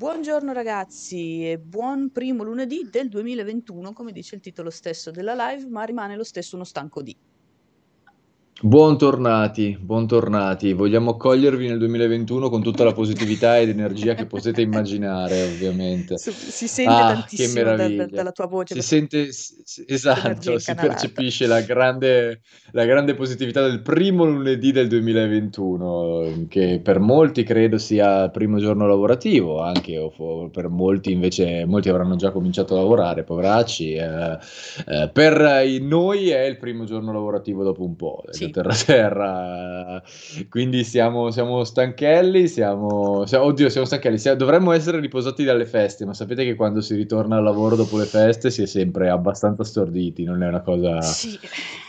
Buongiorno ragazzi e buon primo lunedì del 2021, come dice il titolo stesso della live, ma rimane lo stesso uno stanco di. Buontornati, buontornati. Vogliamo accogliervi nel 2021 con tutta la positività ed energia che potete immaginare, ovviamente. Si sente Ah, tantissimo da- da- dalla tua voce. Si sente, esatto, si percepisce la grande, la grande positività del primo lunedì del 2021, che per molti credo sia il primo giorno lavorativo, anche o per molti invece, molti avranno già cominciato a lavorare, poveracci. eh, eh, per noi è il primo giorno lavorativo dopo un po', Sì. terra terra, quindi siamo, siamo stanchelli, siamo, siamo- oddio, siamo stanchelli, sia- dovremmo essere riposati dalle feste, ma sapete che quando si ritorna al lavoro dopo le feste si è sempre abbastanza storditi, non è una cosa Sì.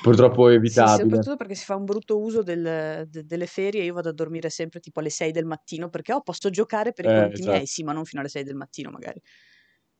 purtroppo Sì, evitabile. soprattutto perché si fa un brutto uso del- de- delle ferie. Io vado a dormire sempre tipo alle 6 del mattino perché oh, posso giocare per i Eh, conti esatto. miei, sì, ma non fino alle 6 del mattino magari.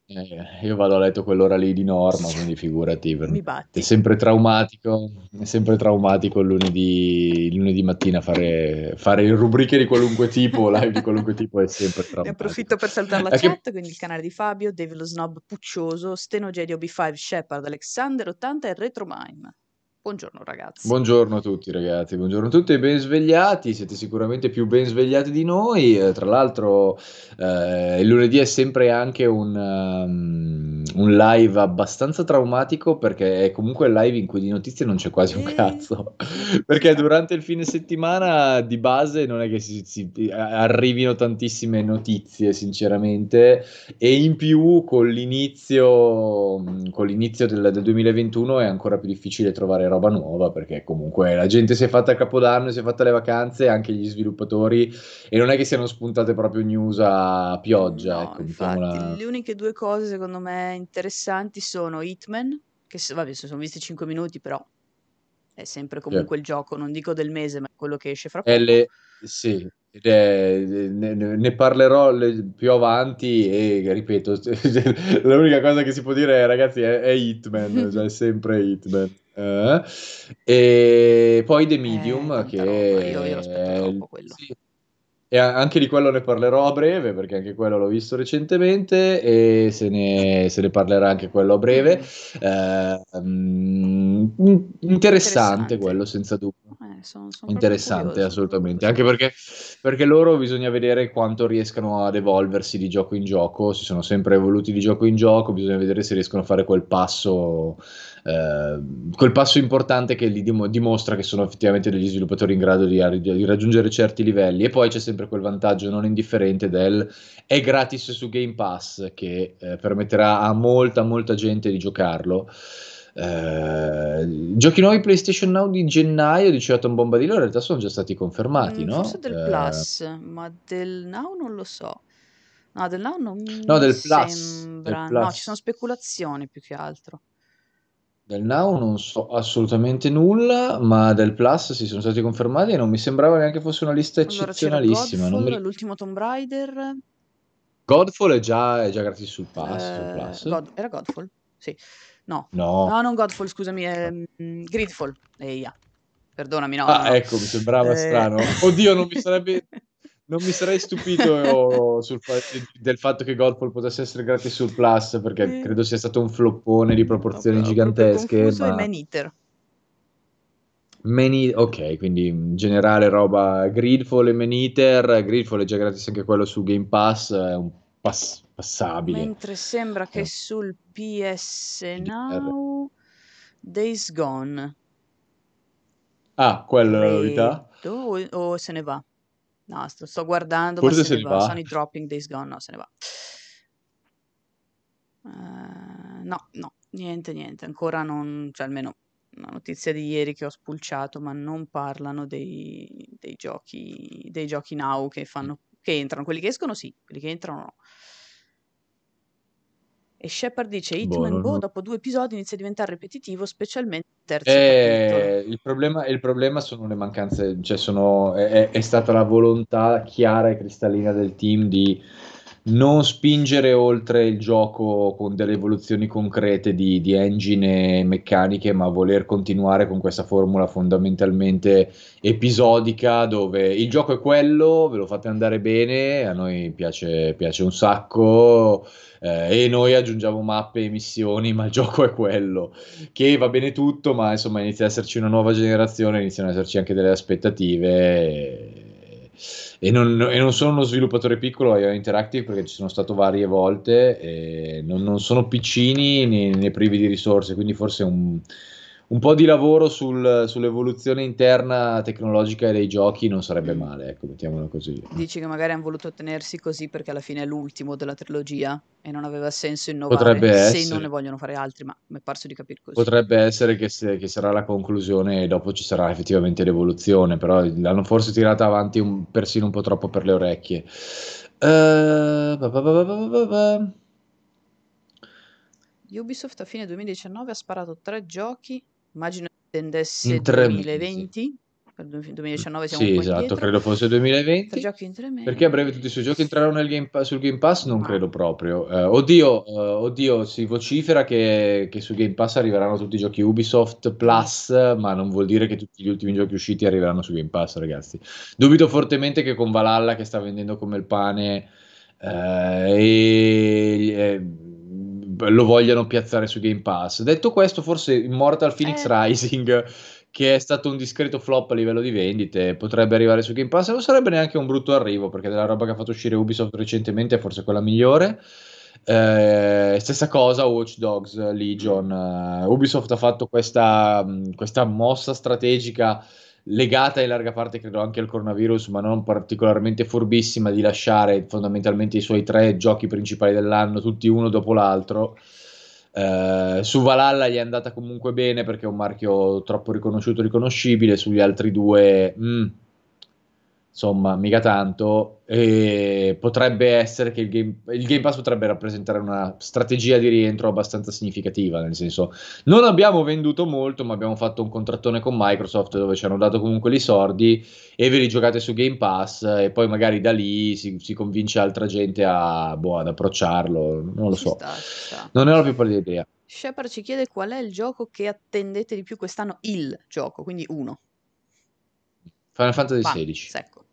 Eh, io vado a letto quell'ora lì di norma, quindi figurati, per- Mi è batti. sempre traumatico, è sempre traumatico il lunedì, il lunedì mattina fare, fare rubriche di qualunque tipo, live di qualunque tipo è sempre Ne traumatico. approfitto per saltare la chat, quindi il canale di Fabio, David lo Snob Puccioso, Steno Jedi OB5, Shepard, Alexander 80 e Retromime. Buongiorno ragazzi. Buongiorno a tutti ragazzi, buongiorno a tutti ben svegliati, siete sicuramente più ben svegliati di noi, eh, tra l'altro eh, il lunedì è sempre anche un, um, un live abbastanza traumatico perché è comunque il live in cui di notizie non c'è quasi un Eh, cazzo, perché durante il fine settimana di base non è che si, si- arrivino tantissime notizie sinceramente. E in più con l'inizio, con l'inizio del, del 2021 è ancora più difficile trovare roba nuova perché comunque la gente si è fatta il capodanno, si è fatta le vacanze, anche gli sviluppatori, e non è che siano spuntate proprio news a pioggia. No, ecco, infatti, mettiamola- le uniche due cose secondo me interessanti sono Hitman, che se- vabbè, sono visti 5 minuti, però è sempre comunque il gioco, non dico del mese, ma quello che esce fra poco. le- sì, ne, ne- ne parlerò le- più avanti e ripeto, l'unica cosa che si può dire ragazzi è, è Hitman, cioè è sempre Hitman. Eh, E poi The Medium, tanta che roba, io- io lo aspetto è- troppo, quello. sì. E anche di quello ne parlerò a breve, perché anche quello l'ho visto recentemente e se ne, se ne parlerà anche quello a breve. Eh, mm, interessante Interessante. quello, senza dubbio. Eh, sono, sono proprio Interessante, assolutamente. Anche perché, perché loro bisogna vedere quanto riescano ad evolversi di gioco in gioco. Si sono sempre evoluti di gioco in gioco, bisogna vedere se riescono a fare quel passo, eh, quel passo importante che gli dim- dimostra che sono effettivamente degli sviluppatori in grado di, di raggiungere certi livelli. E poi c'è sempre quel vantaggio non indifferente del è gratis su Game Pass che eh, permetterà a molta, molta gente di giocarlo. Eh, giochi nuovi PlayStation Now di gennaio, diceva Tom Bombadillo, in realtà sono già stati confermati, Mm, no? Forse del Eh, Plus, ma del Now non lo so. No, del Now non No, mi del Plus, sembra. del No, Plus. ci sono speculazioni più che altro. del Now non so assolutamente nulla, ma del Plus si sono stati confermati e non mi sembrava neanche fosse una lista Allora eccezionalissima. non mi Godfall, ri- l'ultimo Tomb Raider. Godfall è già, è già gratis sul Pass, sul eh, Plus? God- era Godfall? Sì. No. No. No, non Godfall, scusami, è mm, Gridfall. Eia. Perdonami, no, Ah, no, no. ecco, mi sembrava Eh, strano. Oddio, non mi sarebbe... Non mi sarei stupito sul del fatto che Godfall potesse essere gratis sul Plus, perché credo sia stato un floppone di proporzioni proprio gigantesche. confuso e Ma... Man Eater. Many- ok, quindi in generale roba Gridfall e Man Eater. Gridfall è già gratis anche quello su Game Pass, è un pass- passabile. Mentre sembra che Eh. sul PS. Now Days Gone. Ah, quella è la novità? O, o se ne va? No, sto, sto guardando, Forse ma se, se ne ne va. va. Sono i dropping Days Gone, no, se ne va. Eh, no, no, niente, niente. Ancora non, cioè almeno una notizia di ieri che ho spulciato, ma non parlano dei, dei giochi, dei giochi now che fanno, che entrano. Quelli che escono sì, quelli che entrano no. E Shepard dice: Boh, Hitman non- Go dopo due episodi inizia a diventare ripetitivo, specialmente il terzo. Eh, il problema, il problema sono le mancanze, cioè sono, è- è stata la volontà chiara e cristallina del team di non spingere oltre il gioco con delle evoluzioni concrete di, di engine e meccaniche, ma voler continuare con questa formula fondamentalmente episodica dove il gioco è quello, ve lo fate andare bene, a noi piace, piace un sacco eh, e noi aggiungiamo mappe e missioni, ma il gioco è quello, che va bene tutto, ma insomma inizia ad esserci una nuova generazione, iniziano ad esserci anche delle aspettative. E non, e non, sono uno sviluppatore piccolo IO Interactive perché ci sono stato varie volte non, non sono piccini né, né, privi di risorse, quindi forse un, un po' di lavoro sul, sull'evoluzione interna tecnologica dei giochi non sarebbe male, ecco, mettiamolo così. Dici che magari hanno voluto tenersi così perché alla fine è l'ultimo della trilogia e non aveva senso innovare Potrebbe se essere. non ne vogliono fare altri, ma mi è parso di capire così. Potrebbe essere che, se, che, sarà la conclusione e dopo ci sarà effettivamente l'evoluzione, però l'hanno forse tirata avanti un, persino un po' troppo per le orecchie. Uh, bah bah bah Ubisoft a fine 2019 ha sparato tre giochi Immagino tendesse in 2020. Per 2019 siamo sì, esatto, indietro. credo fosse 2020. Tre giochi in tre mesi. Perché a breve tutti i suoi giochi entreranno nel game sul Game Pass? Non no. credo proprio. Uh, oddio, uh, oddio, si vocifera che, che su Game Pass arriveranno tutti i giochi Ubisoft Plus, ma non vuol dire che tutti gli ultimi giochi usciti arriveranno su Game Pass, ragazzi. Dubito fortemente che con Valhalla, che sta vendendo come il pane, uh, e, e lo vogliano piazzare su Game Pass. Detto questo, forse Immortal Phoenix eh. Rising, che è stato un discreto flop a livello di vendite, potrebbe arrivare su Game Pass non sarebbe neanche un brutto arrivo, perché della roba che ha fatto uscire Ubisoft recentemente è forse quella migliore. Eh, stessa cosa Watch Dogs Legion. Uh, Ubisoft ha fatto questa, questa mossa strategica legata in larga parte credo anche al coronavirus, ma non particolarmente furbissima, di lasciare fondamentalmente i suoi tre giochi principali dell'anno, tutti uno dopo l'altro. Uh, su Valhalla gli è andata comunque bene perché è un marchio troppo riconosciuto riconoscibile, sugli altri due... Mm, insomma, mica tanto. E potrebbe essere che il game, il game, Pass potrebbe rappresentare una strategia di rientro abbastanza significativa. Nel senso, non abbiamo venduto molto, ma abbiamo fatto un contrattone con Microsoft dove ci hanno dato comunque i sordi e ve li giocate su Game Pass. E poi magari da lì si, si convince altra gente a, boh, ad approcciarlo. Non lo so, sta, sta. non ne ho più pallida idea. Shepard ci chiede qual è il gioco che attendete di più quest'anno, il gioco, quindi uno. Final Fantasy XVI. Secco.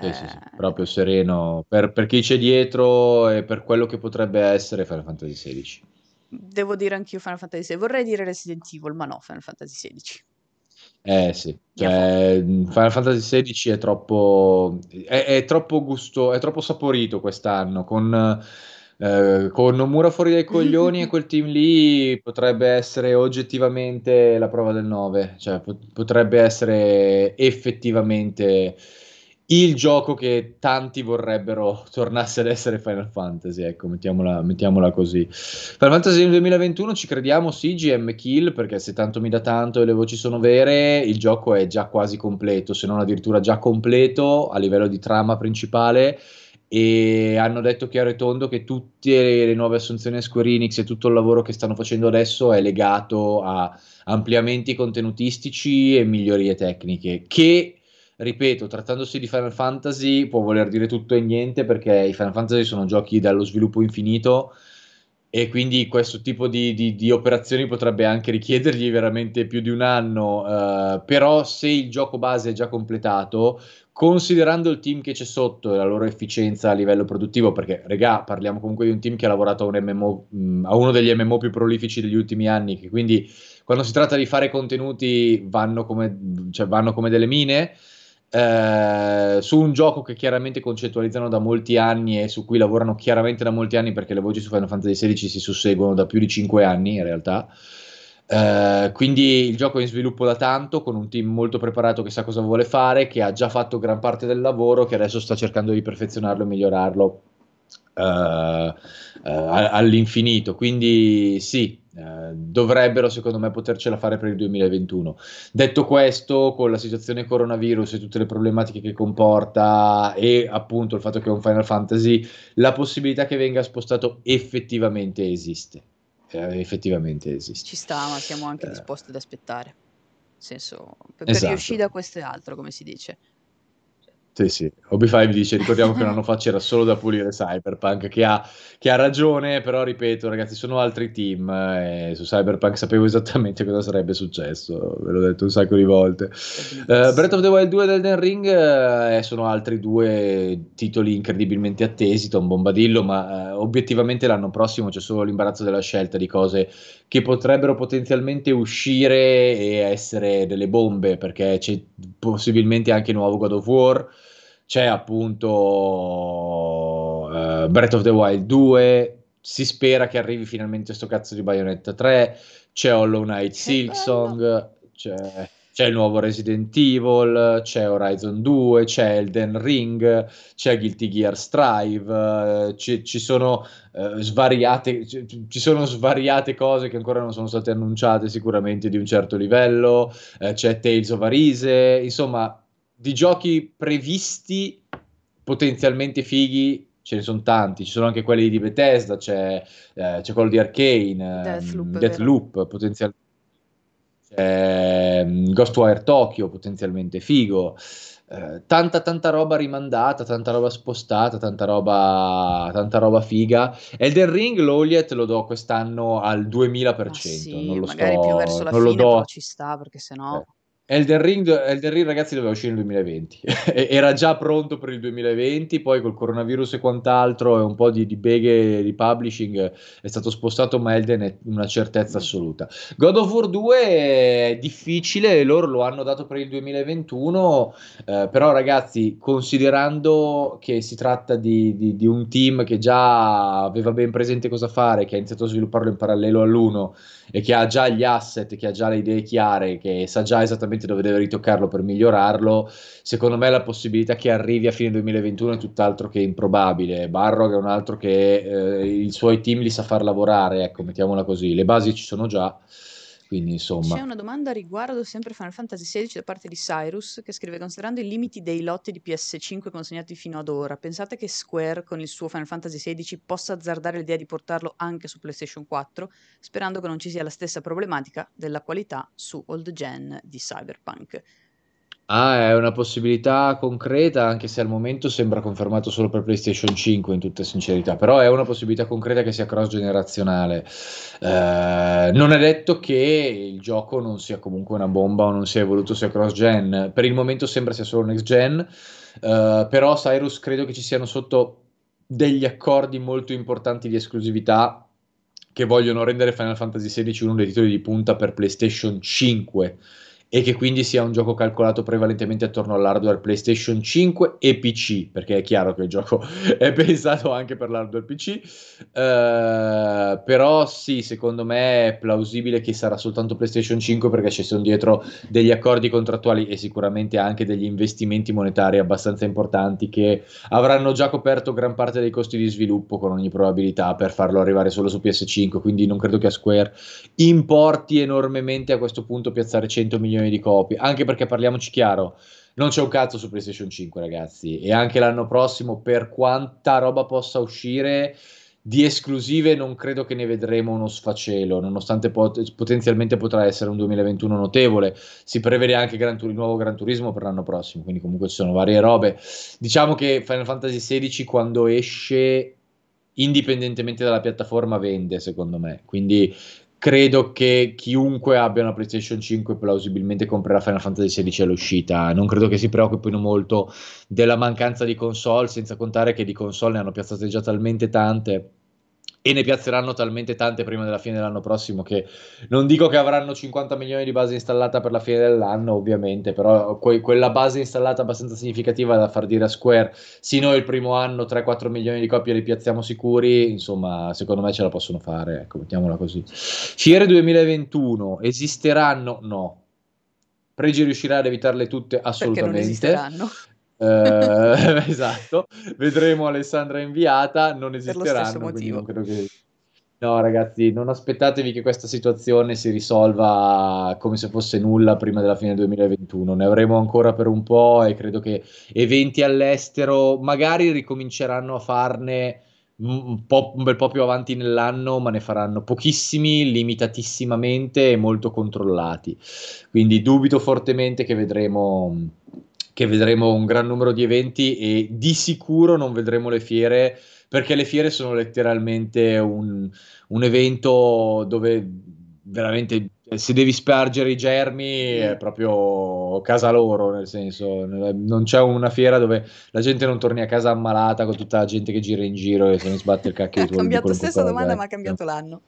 Sì, sì, sì, eh, proprio sereno per, per, chi c'è dietro e per quello che potrebbe essere Final Fantasy XVI. Devo dire anch'io Final Fantasy XVI. Vorrei dire Resident Evil, ma no, Final Fantasy XVI. Eh sì, cioè, Final Fantasy XVI è troppo, è, è troppo gusto, è troppo saporito quest'anno con eh, con Nomura fuori dai coglioni e quel team lì potrebbe essere oggettivamente la prova del 9, cioè pot- potrebbe essere effettivamente il gioco che tanti vorrebbero tornasse ad essere Final Fantasy, ecco, mettiamola, mettiamola così. Final Fantasy nel 2021 ci crediamo, sì, GM Kill, perché se tanto mi dà tanto e le voci sono vere, il gioco è già quasi completo, se non addirittura già completo a livello di trama principale e hanno detto chiaro e tondo che tutte le nuove assunzioni a Square Enix e tutto il lavoro che stanno facendo adesso è legato a ampliamenti contenutistici e migliorie tecniche che ripeto, trattandosi di Final Fantasy può voler dire tutto e niente perché i Final Fantasy sono giochi dallo sviluppo infinito e quindi questo tipo di, di, di operazioni potrebbe anche richiedergli veramente più di un anno, uh, però se il gioco base è già completato considerando il team che c'è sotto e la loro efficienza a livello produttivo, perché regà, parliamo comunque di un team che ha lavorato a, un MMO, mh, a uno degli MMO più prolifici degli ultimi anni, che quindi quando si tratta di fare contenuti vanno come, cioè, vanno come delle mine. Eh, su un gioco che chiaramente concettualizzano da molti anni e su cui lavorano chiaramente da molti anni perché le voci su Final Fantasy XVI si susseguono da più di 5 anni in realtà. Uh, quindi il gioco è in sviluppo da tanto, con un team molto preparato che sa cosa vuole fare, che ha già fatto gran parte del lavoro, che adesso sta cercando di perfezionarlo e migliorarlo all'infinito. Quindi sì, dovrebbero secondo me potercela fare per il 2021. Detto questo, con la situazione coronavirus e tutte le problematiche che comporta e appunto il fatto che è un Final Fantasy, la possibilità che venga spostato effettivamente esiste eh, effettivamente esiste. Ci sta, ma siamo anche eh. disposti ad aspettare. Nel senso, per, esatto. per Yoshida questo è altro, come si dice. Sì, sì. Hobby5 dice, ricordiamo che un anno fa c'era solo da pulire Cyberpunk, che ha, che ha ragione, però ripeto ragazzi, sono altri team e su Cyberpunk sapevo esattamente cosa sarebbe successo, ve l'ho detto un sacco di volte. Uh, Breath of the Wild 2 ed Elden Ring uh, sono altri due titoli incredibilmente attesi, Tom Bombadillo, ma uh, obiettivamente l'anno prossimo c'è solo l'imbarazzo della scelta di cose che potrebbero potenzialmente uscire e essere delle bombe, perché c'è possibilmente anche nuovo God of War c'è appunto uh, Breath of the Wild 2, si spera che arrivi finalmente sto cazzo di Bayonetta 3, c'è Hollow Knight Silksong, c'è, c'è, il nuovo Resident Evil, c'è Horizon 2, c'è Elden Ring, c'è Guilty Gear Strive, ci, ci, sono, uh, svariate, ci, ci, sono svariate cose che ancora non sono state annunciate sicuramente di un certo livello, uh, c'è Tales of Arise, insomma di giochi previsti potenzialmente fighi ce ne sono tanti, ci sono anche quelli di Bethesda, c'è, eh, c'è quello di Arkane, Deathloop, Deathloop potenzialmente, mm, Ghostwire Tokyo potenzialmente figo, eh, tanta tanta roba rimandata, tanta roba spostata, tanta roba, tanta roba figa. Elden Ring l'Oliet lo do quest'anno al 2000%, Ma sì, non lo magari sto, più verso la non fine lo do. ci sta perché sennò... Eh Elden Ring, Elden Ring, ragazzi, doveva uscire nel 2020. Era già pronto per il 2020, poi col coronavirus e quant'altro e un po' di, di beghe di publishing è stato spostato, ma Elden è una certezza assoluta. God of War 2 è difficile, loro lo hanno dato per il 2021, eh, però ragazzi, considerando che si tratta di, di, di un team che già aveva ben presente cosa fare, che ha iniziato a svilupparlo in parallelo all'uno e che ha già gli asset, che ha già le idee chiare, che sa già esattamente dove deve ritoccarlo per migliorarlo, secondo me la possibilità che arrivi a fine 2021 è tutt'altro che improbabile. Barrog è un altro che eh, i suoi team li sa far lavorare, ecco, mettiamola così. Le basi ci sono già. Quindi, insomma. C'è una domanda riguardo sempre Final Fantasy XVI da parte di Cyrus che scrive: Considerando i limiti dei lotti di PS5 consegnati fino ad ora, pensate che Square con il suo Final Fantasy XVI possa azzardare l'idea di portarlo anche su PlayStation 4, sperando che non ci sia la stessa problematica della qualità su old gen di Cyberpunk? Ah, è una possibilità concreta, anche se al momento sembra confermato solo per PlayStation 5, in tutta sincerità, però è una possibilità concreta che sia cross-generazionale. Eh, non è detto che il gioco non sia comunque una bomba o non sia evoluto sia cross-gen. Per il momento sembra sia solo next-gen, eh, però Cyrus credo che ci siano sotto degli accordi molto importanti di esclusività che vogliono rendere Final Fantasy XVI uno dei titoli di punta per PlayStation 5 e che quindi sia un gioco calcolato prevalentemente attorno all'hardware PlayStation 5 e PC, perché è chiaro che il gioco è pensato anche per l'hardware PC, uh, però sì, secondo me è plausibile che sarà soltanto PlayStation 5 perché ci sono dietro degli accordi contrattuali e sicuramente anche degli investimenti monetari abbastanza importanti che avranno già coperto gran parte dei costi di sviluppo con ogni probabilità per farlo arrivare solo su PS5, quindi non credo che a Square importi enormemente a questo punto piazzare 100 milioni milioni di copie, anche perché parliamoci chiaro, non c'è un cazzo su PlayStation 5 ragazzi, e anche l'anno prossimo per quanta roba possa uscire di esclusive non credo che ne vedremo uno sfacelo, nonostante pot- potenzialmente potrà essere un 2021 notevole. Si prevede anche Gran Tur- il nuovo Gran Turismo per l'anno prossimo, quindi comunque ci sono varie robe. Diciamo che Final Fantasy XVI quando esce indipendentemente dalla piattaforma vende secondo me quindi credo che chiunque abbia una PlayStation 5 plausibilmente comprerà Final Fantasy XVI all'uscita. Non credo che si preoccupino molto della mancanza di console, senza contare che di console ne hanno piazzate già talmente tante e ne piazzeranno talmente tante prima della fine dell'anno prossimo che non dico che avranno 50 milioni di base installata per la fine dell'anno ovviamente però que- quella base installata abbastanza significativa da far dire a Square sì noi il primo anno 3-4 milioni di copie li piazziamo sicuri insomma secondo me ce la possono fare ecco mettiamola così. Fiere 2021 esisteranno? no. Pregi riuscirà ad evitarle tutte? Assolutamente perché non esisteranno eh, esatto, vedremo Alessandra inviata, non esisteranno, non credo che... No, ragazzi, non aspettatevi che questa situazione si risolva come se fosse nulla prima della fine del 2021. Ne avremo ancora per un po' e credo che eventi all'estero magari ricominceranno a farne un, po', un bel po' più avanti nell'anno, ma ne faranno pochissimi, limitatisssimamente e molto controllati. Quindi dubito fortemente che vedremo che vedremo un gran numero di eventi e di sicuro non vedremo le fiere perché le fiere sono letteralmente un, un evento dove veramente se devi spargere i germi è proprio casa loro, nel senso, non c'è una fiera dove la gente non torni a casa ammalata con tutta la gente che gira in giro e se ne sbatte il cacchio. Ha cambiato stessa domanda, ma ha cambiato l'anno.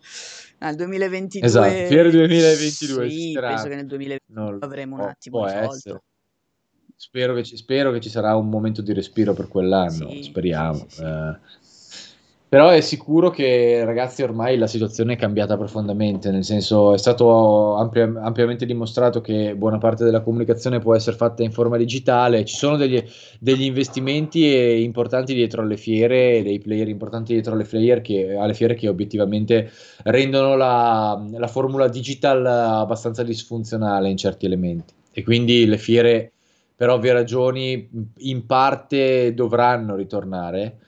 Ah, il 2022 Esatto, fiera 2022 Sì, penso che nel 2022 avremo un attimo risolto. Spero che, ci, spero che, ci, sarà un momento di respiro per quell'anno, sì, speriamo. Sì, eh, però è sicuro che, ragazzi, ormai la situazione è cambiata profondamente, nel senso è stato ampia, ampiamente dimostrato che buona parte della comunicazione può essere fatta in forma digitale, ci sono degli, degli investimenti importanti dietro alle fiere, dei player importanti dietro alle, player che, alle fiere che obiettivamente rendono la, la formula digital abbastanza disfunzionale in certi elementi. E quindi le fiere, per ovvie ragioni, in parte dovranno ritornare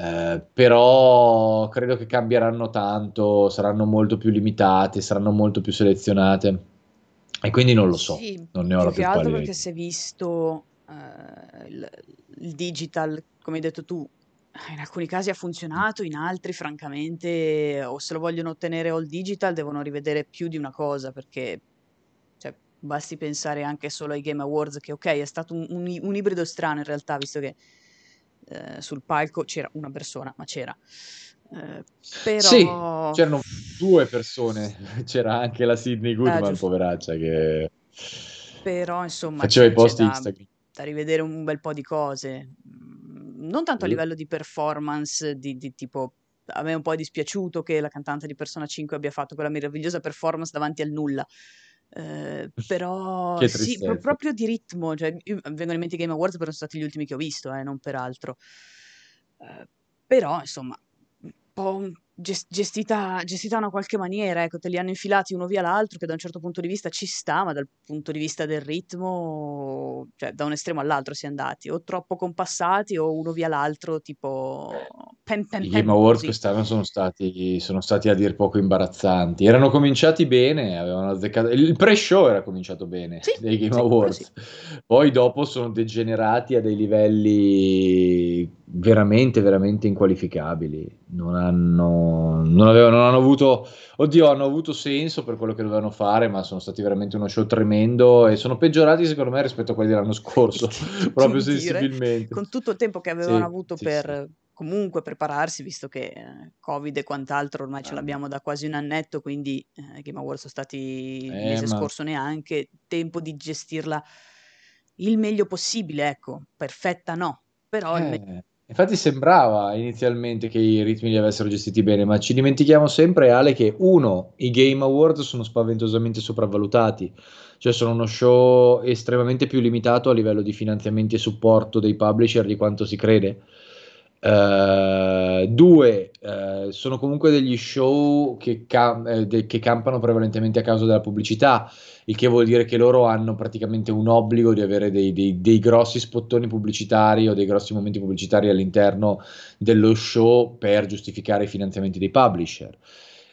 eh, però credo che cambieranno tanto, saranno molto più limitate, saranno molto più selezionate. E quindi non lo so, Sì, non ne ho la più altro perché si è visto eh, il, il digital, come hai detto tu, in alcuni casi ha funzionato, in altri francamente o se lo vogliono ottenere all digital devono rivedere più di una cosa perché basti pensare anche solo ai Game Awards che ok è stato un, un- un ibrido strano in realtà visto che eh, sul palco c'era una persona, ma c'era. Eh, Sì, però... c'erano due persone, c'era anche la Sydney Ah, Goodman, giusto. poveraccia, che Però insomma faceva i post da, Instagram. da rivedere un bel po' di cose. Mm, Non tanto a livello di performance, di, di tipo... A me è un po' dispiaciuto che la cantante di Persona 5 abbia fatto quella meravigliosa performance davanti al nulla. Eh, però sì, pro- proprio di ritmo, cioè, io- vengono in mente i Game Awards perché sono stati gli ultimi che ho visto, eh, non per altro. Eh, però, insomma, un po' gestita, gestita in una qualche maniera, ecco, te li hanno infilati uno via l'altro, che da un certo punto di vista ci sta, ma dal punto di vista del ritmo, cioè da un estremo all'altro si è andati, o troppo compassati o uno via l'altro, tipo pem pem I Game pem, Award così. quest'anno sono stati, sono stati a dir poco imbarazzanti. Erano cominciati bene, avevano azzeccato... Il pre-show era cominciato bene Sì, dei Game sì, quello sì. Awards. Poi dopo sono degenerati a dei livelli veramente, veramente inqualificabili. Non hanno, non avevano, non hanno avuto... Oddio, hanno avuto senso per quello che dovevano fare, ma sono stati veramente uno show tremendo e sono peggiorati secondo me rispetto a quelli dell'anno scorso, proprio dire, sensibilmente. con tutto il tempo che avevano Sì, avuto sì, sì. per comunque prepararsi, visto che eh, Covid e quant'altro ormai ce Ah, l'abbiamo da quasi un annetto, quindi eh, Game Awards sono stati il eh, mese ma... scorso neanche, tempo di gestirla il meglio possibile, ecco, perfetta no, però il meglio Eh, infatti sembrava inizialmente che i ritmi li avessero gestiti bene, ma ci dimentichiamo sempre, Ale, che uno, i Game Award sono spaventosamente sopravvalutati, cioè sono uno show estremamente più limitato a livello di finanziamenti e supporto dei publisher di quanto si crede. Eh, due, eh, sono comunque degli show che, cam- eh, de- che campano prevalentemente a causa della pubblicità il che vuol dire che loro hanno praticamente un obbligo di avere dei, dei- dei grossi spottoni pubblicitari o dei grossi momenti pubblicitari all'interno dello show per giustificare i finanziamenti dei publisher.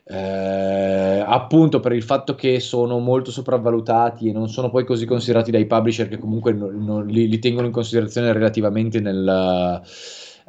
Eh, appunto per il fatto che sono molto sopravvalutati e non sono poi così considerati dai publisher che comunque non- non- li, li tengono in considerazione relativamente nel,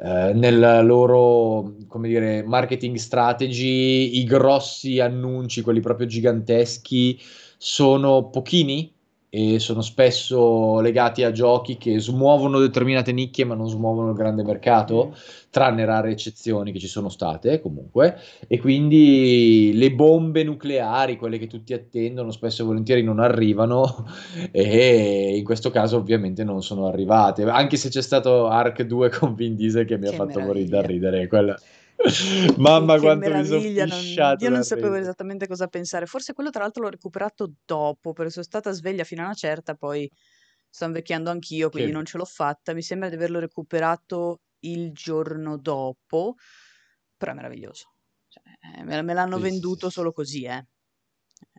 eh, nel loro, dire, marketing strategy, i grossi annunci, quelli proprio giganteschi sono pochini e sono spesso legati a giochi che smuovono determinate nicchie ma non smuovono il grande mercato, Mm. tranne rare eccezioni che ci sono state comunque. E quindi le bombe nucleari, quelle che tutti attendono, spesso e volentieri non arrivano e in questo caso ovviamente non sono arrivate. Anche se c'è stato Ark 2 con Vin Diesel che mi ha Che fatto morire da ridere, quella... Mamma che quanto mi sono non- fisciato io non sapevo ridere. esattamente cosa pensare. Forse quello tra l'altro l'ho recuperato dopo, perché sono stata sveglia fino a una certa, poi sto invecchiando anch'io, quindi Che non ce l'ho fatta. Mi sembra di averlo recuperato il giorno dopo, però è meraviglioso. Cioè, eh, me, me l'hanno sì, venduto sì. solo così, eh.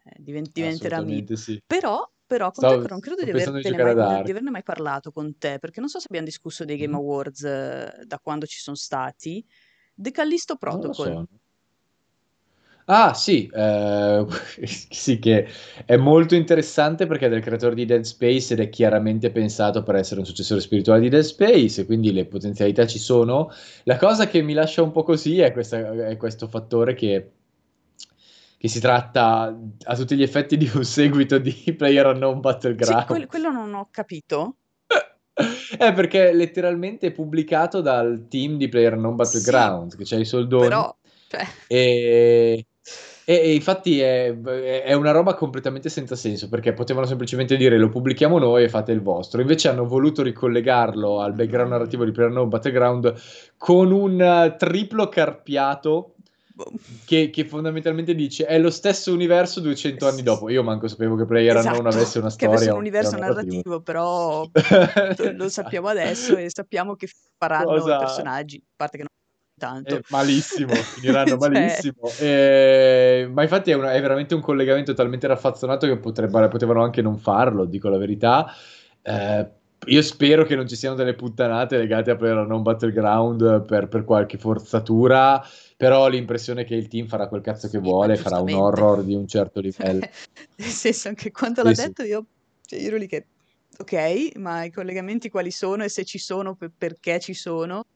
Eh, diven- diventerà mio. Sì. Però, però con te Stavo, non credo di giocare mai, averne mai parlato con te, perché non so se abbiamo discusso dei Game Mhm. Awards eh, da quando ci sono stati. The Callisto Protocol. Ah sì, eh, sì, che è molto interessante perché è del creatore di Dead Space ed è chiaramente pensato per essere un successore spirituale di Dead Space, quindi le potenzialità ci sono. La cosa che mi lascia un po' così è, questa, è questo fattore che, che, si tratta a tutti gli effetti di un seguito di Player Unknown Battleground. Sì, quello, quello non ho capito. È perché è letteralmente pubblicato dal team di Player Non Battleground, sì, che c'è i soldoni. Però, cioè... E e, infatti è, è, una roba completamente senza senso perché potevano semplicemente dire lo pubblichiamo noi e fate il vostro. Invece hanno voluto ricollegarlo al background narrativo di PlayerUnknown Battleground con un triplo carpiato. Che, che, fondamentalmente dice è lo stesso universo 200 anni dopo. Io manco sapevo che Player esatto, non avesse una storia. Che avesse un universo narrativo, però lo sappiamo adesso e sappiamo che faranno Cosa... i personaggi, a parte che non tanto. Eh, malissimo, finiranno cioè... malissimo. Eh, ma infatti è, una, è, veramente un collegamento talmente raffazzonato che potrebbe, potevano anche non farlo, dico la verità. Eh, io spero che non ci siano delle puttanate legate a per non Battleground per, per qualche forzatura, però ho l'impressione che il team farà quel cazzo che sì, vuole, farà un horror di un certo livello. Nel senso, anche quando l'ha sì, detto io, cioè, io ero lì che, ok, ma i collegamenti quali sono e se ci sono, perché ci sono?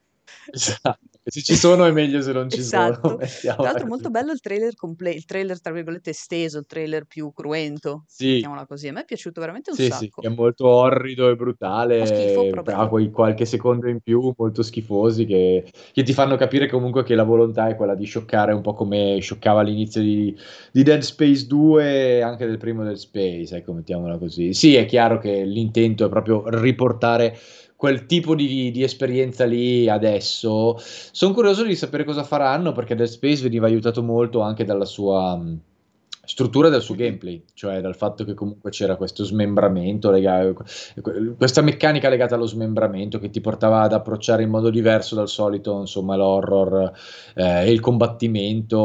Esatto. Se ci sono è meglio se non ci esatto. sono. Tra l'altro molto bello il trailer completo, il trailer tra virgolette esteso, il trailer più cruento, sì. mettiamola così. A me è piaciuto veramente un sì, sacco. Sì, è molto orrido e brutale, schifo, ha quei qualche secondo in più molto schifosi che, che, ti fanno capire comunque che la volontà è quella di scioccare un po' come scioccava all'inizio di, di Dead Space 2 e anche del primo Dead Space, ecco, mettiamola così. Sì, è chiaro che l'intento è proprio riportare quel tipo di, di, esperienza lì adesso. Sono curioso di sapere cosa faranno perché Dead Space veniva aiutato molto anche dalla sua mh, struttura del suo gameplay, cioè dal fatto che comunque c'era questo smembramento, legato, questa meccanica legata allo smembramento che ti portava ad approcciare in modo diverso dal solito, insomma, l'horror eh, e il combattimento.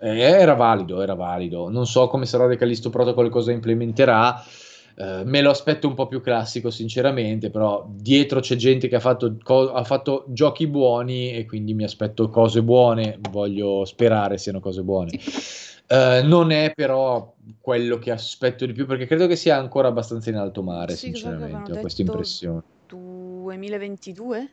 Eh, era valido, era valido. Non so come sarà The Callisto Protocol cosa implementerà eh, me lo aspetto un po' più classico, sinceramente, però dietro c'è gente che ha fatto, co- ha fatto, giochi buoni e quindi mi aspetto cose buone, voglio sperare siano cose buone. Uh, non è però quello che aspetto di più perché credo che sia ancora abbastanza in alto mare, sì, sinceramente, ho questa impressione. 2022?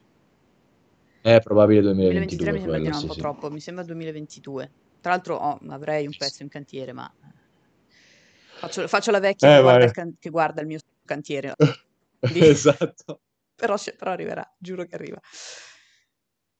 È probabile 2022. 2023 mi sembra quello, sì, un po' sì. troppo, mi sembra 2022. Tra l'altro oh, avrei un pezzo in cantiere, ma Faccio, faccio la vecchia eh, che, guarda can- che, guarda il mio cantiere. esatto. però, però, arriverà, giuro che arriva.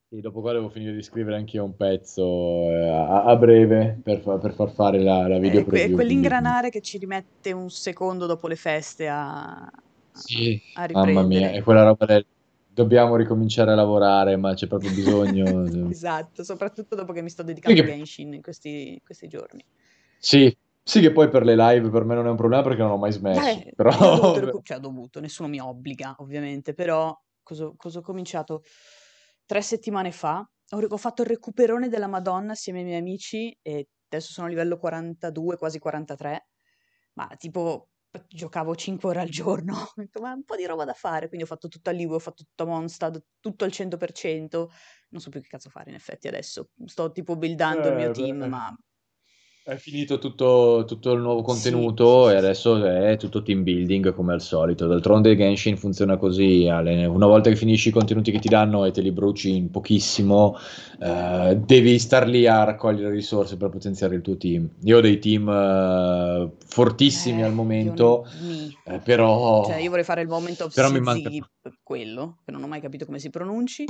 E dopo qua devo finire di scrivere anche io un pezzo eh, a, a, breve per, fa- per, far fare la, la video eh, preview. È quell'ingranare che ci rimette un secondo dopo le feste a, sì, a riprendere. Mamma mia, è quella roba del dobbiamo ricominciare a lavorare, ma c'è proprio bisogno. esatto, soprattutto dopo che mi sto dedicando a Genshin in questi, questi giorni. Sì, sì, che poi per le live per me non è un problema perché non ho mai smesso. Eh, però... ho dovuto, cioè ho dovuto, nessuno mi obbliga ovviamente, però cosa, cosa ho cominciato? Tre settimane fa ho, ho, fatto il recuperone della Madonna assieme ai miei amici e adesso sono a livello 42, quasi 43, ma tipo giocavo 5 ore al giorno, ho detto ma un po' di roba da fare, quindi ho fatto tutto a Live, ho fatto tutto a Mondstadt, tutto al 100%, non so più che cazzo fare in effetti adesso, sto tipo buildando eh, il mio eh, team, beh. ma è finito tutto, tutto il nuovo contenuto sì, e adesso è tutto team building come al solito. D'altronde Genshin funziona così, una volta che finisci i contenuti che ti danno e te li bruci in pochissimo, eh, devi star lì a raccogliere risorse per potenziare il tuo team. Io ho dei team eh, fortissimi eh, al momento. Eh, però... Cioè io vorrei fare il moment of però mi manca... quello, che non ho mai capito come si pronunci,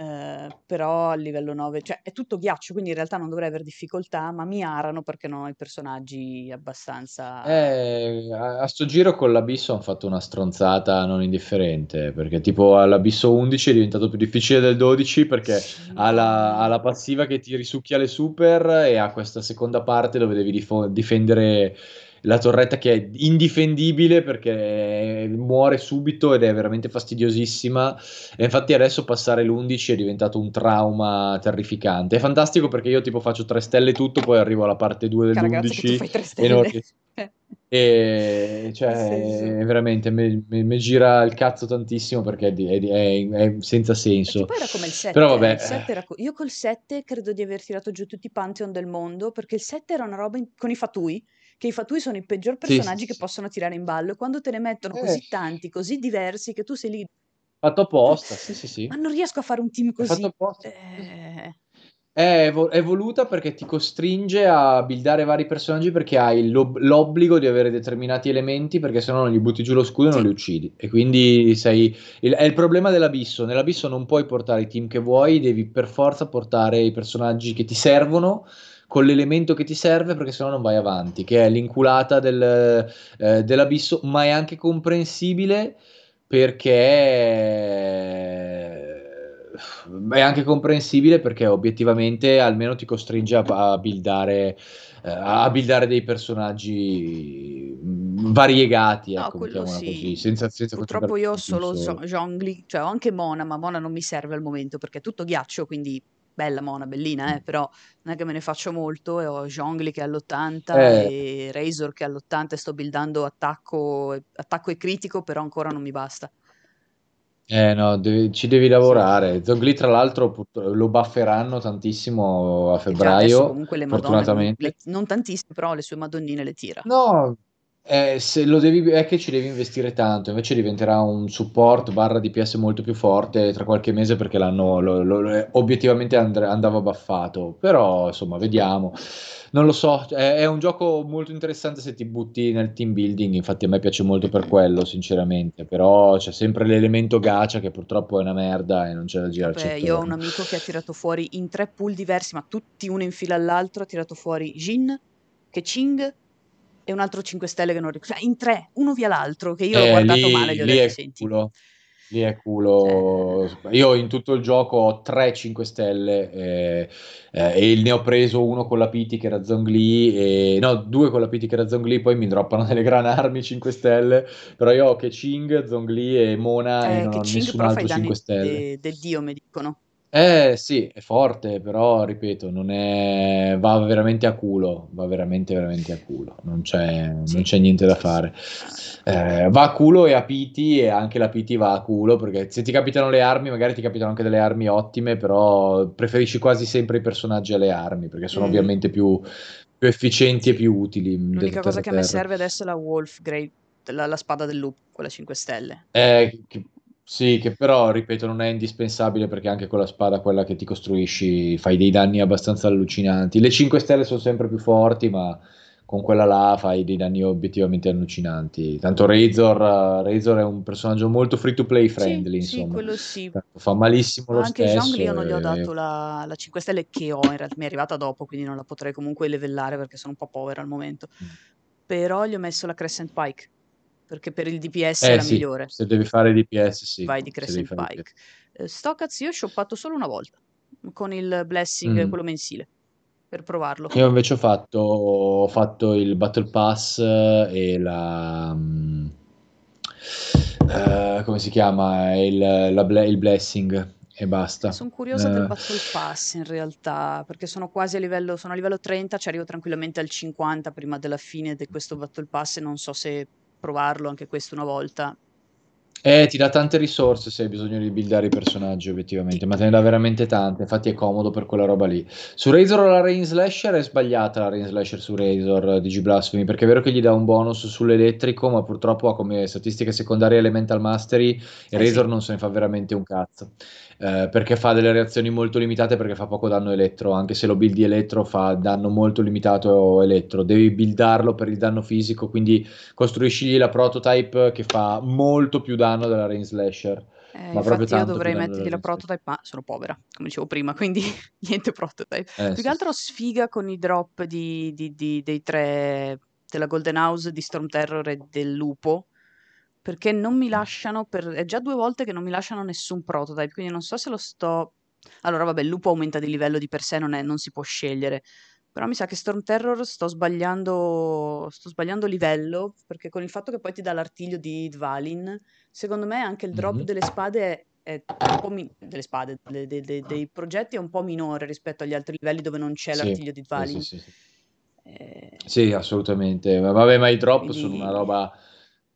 eh, però a livello 9, cioè è tutto ghiaccio, quindi in realtà non dovrei avere difficoltà, ma mi arano perché non ho i personaggi abbastanza... Eh, a, a sto giro con l'Abisso hanno fatto una stronzata non indifferente, perché tipo all'Abisso 11 è diventato più difficile del 12 perché sì. ha, la, ha, la, passiva che ti risucchia le super e ha questa seconda parte dove devi difo- difendere la torretta che è indifendibile perché muore subito ed è veramente fastidiosissima. E infatti adesso passare l'11 è diventato un trauma terrificante. È fantastico perché io tipo faccio 3 stelle tutto, poi arrivo alla parte 2 dell'11 e non riesco. E cioè, Sì, veramente mi gira il cazzo tantissimo perché è, è- è- senza Perché senso. poi era come il Però 7, eh, vabbè, il 7 era io col 7 credo di aver tirato giù tutti i Pantheon del mondo, perché il 7 era una roba in- con i fatui, che i fatui sono i peggior personaggi sì, che sì. possono tirare in ballo, e quando te ne mettono Eh, così tanti, così diversi, che tu sei lì, fatto apposta, sì, sì, sì. ma non riesco a fare un team È fatto così. apposta. Eh, È, vo- è voluta perché ti costringe a buildare vari personaggi perché hai l'ob- l'obbligo di avere determinati elementi perché sennò non gli butti giù lo scudo e non li uccidi. E quindi sei... il- è il problema dell'abisso. Nell'abisso non puoi portare i team che vuoi, devi per forza portare i personaggi che ti servono con l'elemento che ti serve perché sennò non vai avanti, che è l'inculata del, eh, dell'abisso, ma è anche comprensibile perché è anche comprensibile perché obiettivamente almeno ti costringe a, a buildare, eh, a buildare dei personaggi mm, variegati, No, ecco, quello mettiamola così, sì. senza, senza Purtroppo io ho solo. Zo- Zhongli, cioè ho anche Mona, ma Mona non mi serve al momento perché è tutto ghiaccio, quindi bella Mona, bellina, eh, però non è che me ne faccio molto e ho Zhongli che è all'80 Eh, e Razor che è all'80 e sto buildando attacco, e- attacco e critico, però ancora non mi basta. eh, no, devi- ci devi lavorare. Zongli, tra l'altro, lo bufferanno tantissimo a Che già adesso febbraio, comunque le Madonne, fortunatamente. le- non tantissime, però le sue Madonnine le tira. No, eh, se lo devi, è che ci devi investire tanto, invece diventerà un support barra DPS molto più forte tra qualche mese perché l'hanno lo- lo- obiettivamente and- andava buffato, però insomma vediamo. Non lo so, è, è un gioco molto interessante se ti butti nel team building, infatti a me piace molto per quello, sinceramente, però c'è sempre l'elemento gacha che purtroppo è una merda e non c'è da girarci Vabbè, io ho un amico che ha tirato fuori in tre pool diversi, ma tutti uno in fila all'altro, ha tirato fuori Jin, Keqing e un altro 5 stelle che non ricordo. Cioè, in tre, uno via l'altro, che io l'ho Eh, guardato male e lì, gli ho lì detto, è senti, culo, lì è cioè, culo. Io in tutto il gioco ho 3 5 stelle eh, eh, e ne ho preso uno con la PT che era Zhongli, e, no, due con la PT che era Zhongli, poi mi droppano delle gran armi 5 stelle, però io ho Keqing, Zhongli e Mona e eh, non ho Keqing nessun altro 5 danni stelle. de- del dio, mi dicono. Eh sì, è forte, però ripeto, non è... va veramente a culo, va veramente veramente a culo, non c'è non Sì, c'è niente da fare. Eh, va a culo e a piti e anche la piti va a culo perché se ti capitano le armi, magari ti capitano anche delle armi ottime, però preferisci quasi sempre i personaggi alle armi perché sono Mhm. ovviamente più, più efficienti e più utili mm, L'unica cosa che a me serve adesso è la Wolf Grey, la, la spada del lupo, quella 5 stelle. Eh, che- sì, che però, ripeto, non è indispensabile perché anche con la spada, quella che ti costruisci, fai dei danni abbastanza allucinanti. Le 5 stelle sono sempre più forti, ma con quella là fai dei danni obiettivamente allucinanti. Tanto Razor, Razor è un personaggio molto free to play Sì, friendly, sì, insomma. quello sì. Tanto Fa malissimo Ma lo anche Zhongli io stesso. non gli ho dato la, la 5 stelle che ho, in realtà mi è arrivata dopo, quindi non la potrei comunque livellare perché sono un po' povera al momento. Però gli ho messo la Crescent Pike, perché per il DPS è Eh la sì, migliore. se devi fare DPS, sì. Vai di Crescent Pike. DPS. Eh, Stockaz io ho shoppato solo una volta, con il Blessing, Mm. quello mensile, per provarlo. Io invece ho fatto, ho fatto il Battle Pass e la... eh, come si chiama? Il, la il Blessing e basta. Sono curiosa del Eh, Battle Pass in realtà, perché sono quasi a livello, sono a livello 30, ci arrivo tranquillamente al 50 prima della fine di questo Battle Pass e non so se provarlo anche questo una volta. Eh, ti dà tante risorse se hai bisogno di buildare i personaggi, obiettivamente, ma te ne dà veramente tante, infatti è comodo per quella roba lì. Su Razor la Rain Slasher è sbagliata la Rain Slasher su Razor eh, di Blasphemy, perché è vero che gli dà un bonus sull'elettrico, ma purtroppo ha come statistiche secondarie Elemental Mastery e Eh Razor sì, non se ne fa veramente un cazzo. Eh, perché fa delle reazioni molto limitate perché fa poco danno elettro, anche se lo buildi elettro fa danno molto limitato elettro, devi buildarlo per il danno fisico, quindi costruiscigli la prototype che fa molto più danno della Rain Slasher, Eh, ma proprio infatti io tanto dovrei mettergli la prototype, ma sono povera, come dicevo prima, quindi niente prototype. Eh Più sì, che altro sfiga con i drop di, di- di- dei tre della Golden House, di Storm Terror e del Lupo, perché non mi lasciano per... è già due volte che non mi lasciano nessun prototype, quindi non so se lo sto... Allora, vabbè, il lupo aumenta di livello di per sé, non, è- non si può scegliere. Però mi sa che Storm Terror sto sbagliando, sto sbagliando livello, perché con il fatto che poi ti dà l'artiglio di Dvalin, secondo me anche il drop Mhm. delle spade è un po' mi- delle spade, de- de- de- dei progetti è un po' minore rispetto agli altri livelli dove non c'è Sì, l'artiglio di Dvalin. sì, sì. Eh, sì, assolutamente. Vabbè, ma i drop quindi... sono una roba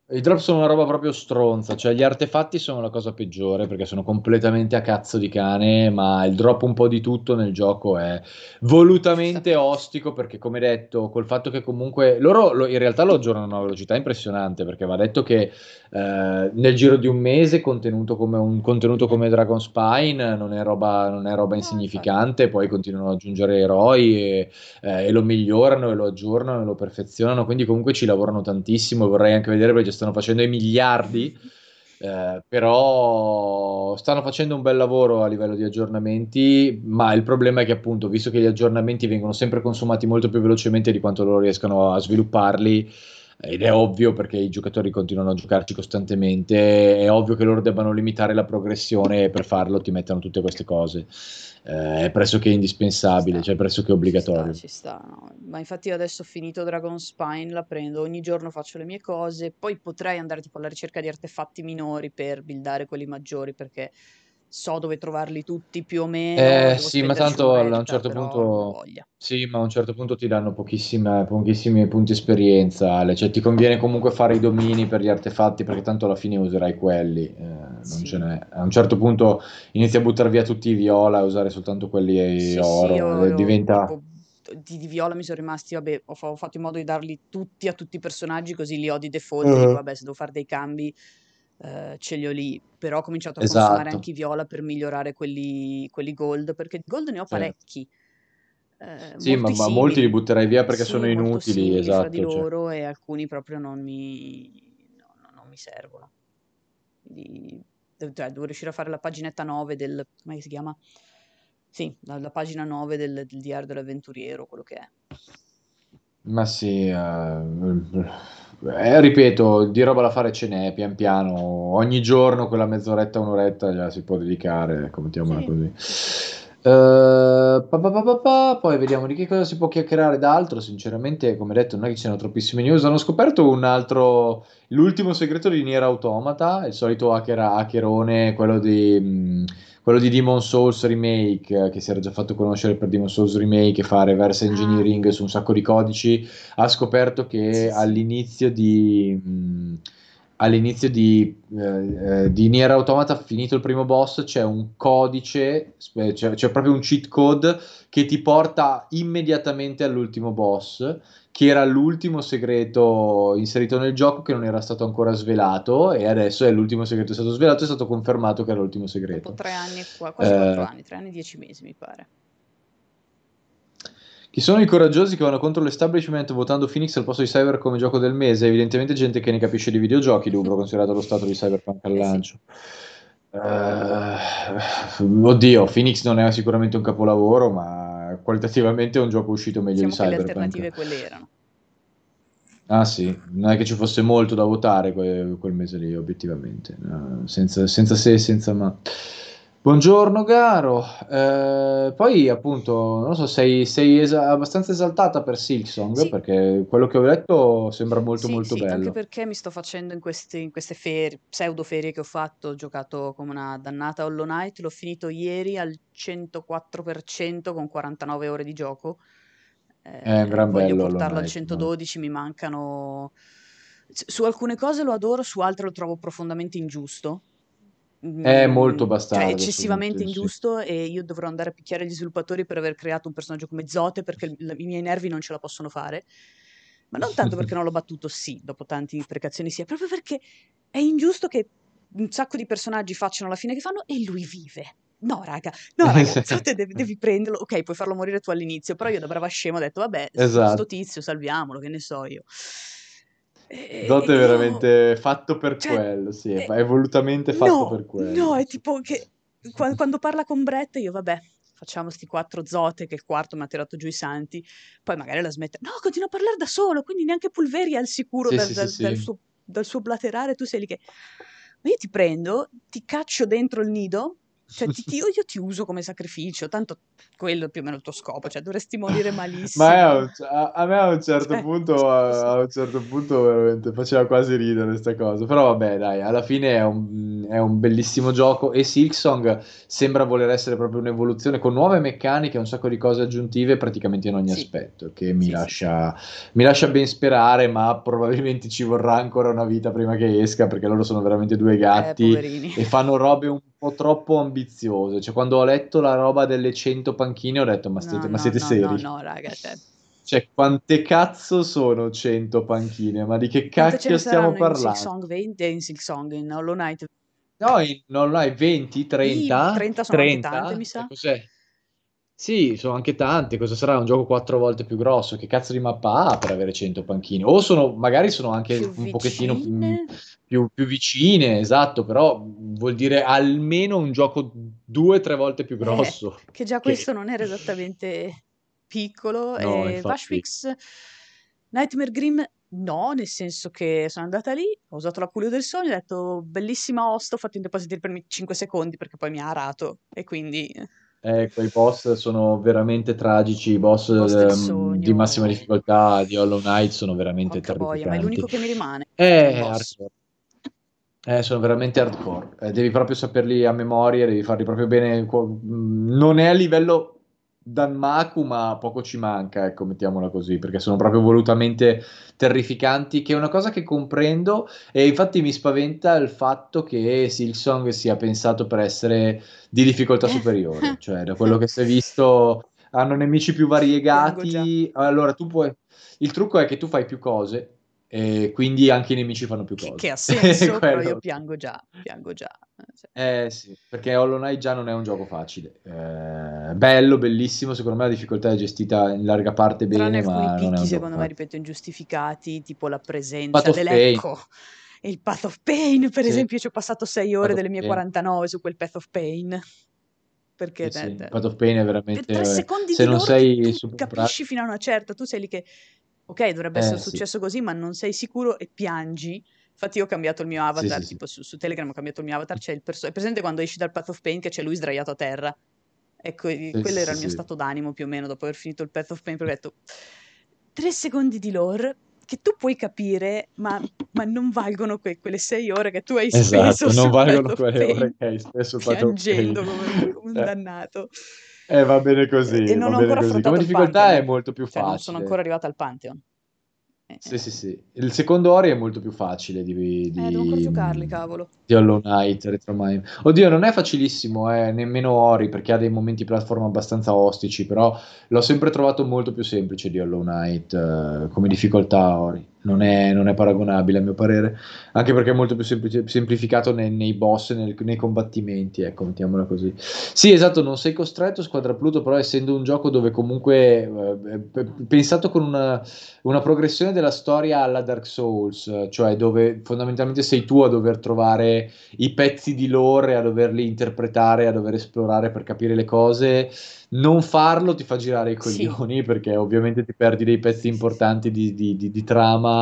i drop sono una roba proprio stronza, cioè gli artefatti sono la cosa peggiore perché sono completamente a cazzo di cane, ma il drop un po' di tutto nel gioco è volutamente ostico perché come detto, col fatto che comunque loro lo, in realtà lo aggiornano a una velocità impressionante perché va detto che eh, nel giro di un mese contenuto come un contenuto come Dragon Spine non è roba, non è roba insignificante, poi continuano ad aggiungere eroi e, eh, e lo migliorano e lo aggiornano e lo perfezionano, quindi comunque ci lavorano tantissimo, vorrei anche vedere perché stanno facendo i miliardi, eh, però stanno facendo un bel lavoro a livello di aggiornamenti, ma il problema è che appunto, visto che gli aggiornamenti vengono sempre consumati molto più velocemente di quanto loro riescano a svilupparli, ed è ovvio perché i giocatori continuano a giocarci costantemente, è ovvio che loro debbano limitare la progressione e per farlo ti mettono tutte queste cose eh, è pressoché indispensabile, cioè pressoché obbligatorio. Ci sta, ci sta no. Ma infatti io adesso ho finito Dragon Spine, la prendo, ogni giorno faccio le mie cose, poi potrei andare tipo alla ricerca di artefatti minori per buildare quelli maggiori perché so dove trovarli tutti più o meno. Eh, sì, ma tanto a un certo punto sì, ma a un certo punto ti danno pochissime, pochissimi punti esperienza, Ale. cioè ti conviene comunque fare i domini per gli artefatti perché tanto alla fine userai quelli, eh, non sì. ce n'è. A un certo punto inizi a buttare via tutti i viola e usare soltanto quelli sì, oro, sì, oro diventa... Tipo, di, di, viola mi sono rimasti, vabbè, ho, ho, fatto in modo di darli tutti a tutti i personaggi così li ho di default, uh-huh. vabbè, se devo fare dei cambi Uh, ce li ho lì, però ho cominciato a esatto. consumare anche i viola per migliorare quelli, quelli gold, perché gold ne ho parecchi. Eh, sì, ma, ma, molti li butterai via perché sì, sono inutili, esatto. di cioè. loro e alcuni proprio non mi, no, no, non mi servono. Quindi, cioè, devo riuscire a fare la paginetta 9 del... come si chiama? Sì, la, la pagina 9 del, del diario dell'avventuriero, quello che è. Ma sì, uh, eh, ripeto, di roba da fare ce n'è pian piano, ogni giorno quella mezz'oretta, un'oretta gliela si può dedicare, commentiamola sì. così. Uh, pa, pa, pa, poi vediamo di che cosa si può chiacchierare d'altro. Sinceramente, come detto, non è che ci siano troppissime news. Hanno scoperto un altro, l'ultimo segreto di Nier Automata, il solito hacker hackerone, quello di. Mh, quello di Demon Souls Remake, che si era già fatto conoscere per Demon Souls Remake e fa reverse ah. engineering su un sacco di codici, ha scoperto che all'inizio di... Mh, all'inizio di, eh, eh, di Nier Automata, finito il primo boss, c'è un codice, c'è, c'è, proprio un cheat code che ti porta immediatamente all'ultimo boss che era l'ultimo segreto inserito nel gioco che non era stato ancora svelato e adesso è l'ultimo segreto è stato svelato e è stato confermato che era l'ultimo segreto. Dopo tre anni qua, quasi eh, quattro anni, tre anni e dieci mesi mi pare. Chi sono i coraggiosi che vanno contro l'establishment votando Phoenix al posto di Cyber come gioco del mese? Evidentemente gente che ne capisce di videogiochi, Dubro, considerato lo stato di Cyberpunk al lancio. Uh, oddio, Phoenix non è sicuramente un capolavoro, ma qualitativamente è un gioco uscito meglio diciamo di Cyberpunk. le alternative quelle erano. Ah sì, non è che ci fosse molto da votare quel, quel mese lì, obiettivamente, no, senza, senza se e senza ma. Buongiorno Garo, eh, poi appunto, non so, sei, sei esa- abbastanza esaltata per Silksong sì. perché quello che ho letto sembra molto sì, molto sì, bello. Anche perché mi sto facendo in, questi, in queste ferie, pseudo ferie che ho fatto, ho giocato come una dannata Hollow Knight, l'ho finito ieri al 104% con 49 ore di gioco. Eh, È un gran voglio bello portarlo al 112, no? mi mancano... Su alcune cose lo adoro, su altre lo trovo profondamente ingiusto è molto bastardo. Cioè, eccessivamente ingiusto sì. e io dovrò andare a picchiare gli sviluppatori per aver creato un personaggio come Zote perché i miei nervi non ce la possono fare. Ma non tanto perché non l'ho battuto, sì, dopo tante imprecazioni, sì, è proprio perché è ingiusto che un sacco di personaggi facciano la fine che fanno e lui vive. No, raga, no, raga, Zote devi, devi, prenderlo. Ok, puoi farlo morire tu all'inizio, però io da brava scemo ho detto, vabbè, esatto. sto tizio, salviamolo, che ne so io. Dot è veramente fatto per cioè, quello, sì, è, è volutamente fatto no, per quello. No, è tipo che quando, quando parla con Brett io vabbè, facciamo sti quattro zote che il quarto mi ha tirato giù i santi, poi magari la smette, no, continua a parlare da solo, quindi neanche Pulveri è al sicuro sì, dal, sì, dal, sì, dal, suo, dal, suo, blaterare, tu sei lì che... Ma io ti prendo, ti caccio dentro il nido, cioè, ti, ti, io, io, ti uso come sacrificio, tanto quello è più o meno il tuo scopo, cioè dovresti morire malissimo. Ma a, a, me a un certo cioè, punto, a, a, un certo punto veramente faceva quasi ridere questa cosa, però vabbè dai, alla fine è un, è un bellissimo gioco e Silksong sembra voler essere proprio un'evoluzione con nuove meccaniche, un sacco di cose aggiuntive praticamente in ogni sì. aspetto, che mi, sì, lascia, sì. mi lascia ben sperare, ma probabilmente ci vorrà ancora una vita prima che esca, perché loro sono veramente due gatti eh, e fanno robe un po' troppo ambiziose. Cioè, quando ho letto la roba delle 100 panchine ho detto, ma, siete, no, ma siete no, seri? No, no, raga, cioè cioè, quante cazzo sono 100 panchine? Ma di che cacchio stiamo parlando? In Silksong 20 e in Silksong, in Hollow Knight. No, in Hollow Knight 20, 30? Sì, 30 sono 30? tante, mi sa. Cos'è? Sì, sono anche tante. Cosa sarà? Un gioco quattro volte più grosso? Che cazzo di mappa ha per avere 100 panchine? O sono, magari sono anche più un vicine? pochettino più, più, vicine, esatto, però vuol dire almeno un gioco due o tre volte più eh, grosso. Eh, che già questo che... non era esattamente piccolo. No, e Vashwix Nightmare Grim no, nel senso che sono andata lì, ho usato la culio del sogno, ho detto bellissima host, ho fatto in tempo a sentirmi per 5 secondi perché poi mi ha arato e quindi... Eh, quei boss sono veramente tragici, i boss, boss ehm, di massima difficoltà di Hollow Knight sono veramente Porca terrificanti. Boia, ma è l'unico che mi rimane. Eh, hardcore. Eh, sono veramente hardcore. Eh, devi proprio saperli a memoria, devi farli proprio bene. Non è a livello Danmaku, ma poco ci manca, ecco, mettiamola così, perché sono proprio volutamente terrificanti, che è una cosa che comprendo e infatti mi spaventa il fatto che Silksong sia pensato per essere di difficoltà superiore, cioè da quello che si è visto hanno nemici più variegati, allora tu puoi... Il trucco è che tu fai più cose, e quindi anche i nemici fanno più cose. Che ha senso, però io piango già, piango già. Eh sì, perché Hollow Knight già non è un gioco facile. Eh, bello, bellissimo, secondo me la difficoltà è gestita in larga parte bene, Tranne ma alcuni picchi, secondo me, ripeto, ingiustificati, tipo la presenza dell'ecco. E il Path of Pain, per sì. esempio, ci ho passato 6 ore delle mie Pain. 49 su quel Path of Pain. Perché sì, sì. Path of Pain è veramente... Per 3 secondi se non sei tu capisci fino a una certa, tu sei lì che... Ok, dovrebbe eh, essere successo così, ma non sei sicuro e piangi. Infatti io ho cambiato il mio avatar, sì, tipo sì, su, su, Telegram ho cambiato il mio avatar, c'è il perso- è presente quando esci dal Path of Pain che c'è lui sdraiato a terra? Ecco, quello era il mio stato d'animo più o meno dopo aver finito il Path of Pain, perché ho detto, tre secondi di lore che tu puoi capire, ma, ma non valgono que- quelle sei ore che tu hai esatto, speso non valgono quelle Pain, ore che hai speso piangendo come, come un eh. Eh, va bene così. E non ho ancora così. Come difficoltà è molto più facile. Cioè, non sono ancora arrivata al Pantheon. Eh, sì, sì, sì. Il secondo Ori è molto più facile di, di, eh, devo ancora giocarli, cavolo. Di Hollow Knight, Retromime. Oddio, non è facilissimo, eh, nemmeno Ori, perché ha dei momenti platform abbastanza ostici, però l'ho sempre trovato molto più semplice di Hollow Knight eh, come difficoltà Ori non è, non è, paragonabile a mio parere, anche perché è molto più semplice, semplificato nei, nei boss, nel, nei combattimenti, ecco, mettiamola così. Sì, esatto, non sei costretto Squadra Pluto, però essendo un gioco dove comunque eh, pensato con una, una, progressione della storia alla Dark Souls, cioè dove fondamentalmente sei tu a dover trovare i pezzi di lore, a doverli interpretare, a dover esplorare per capire le cose non farlo ti fa girare i coglioni sì. perché ovviamente ti perdi dei pezzi importanti di, di, di, di, trama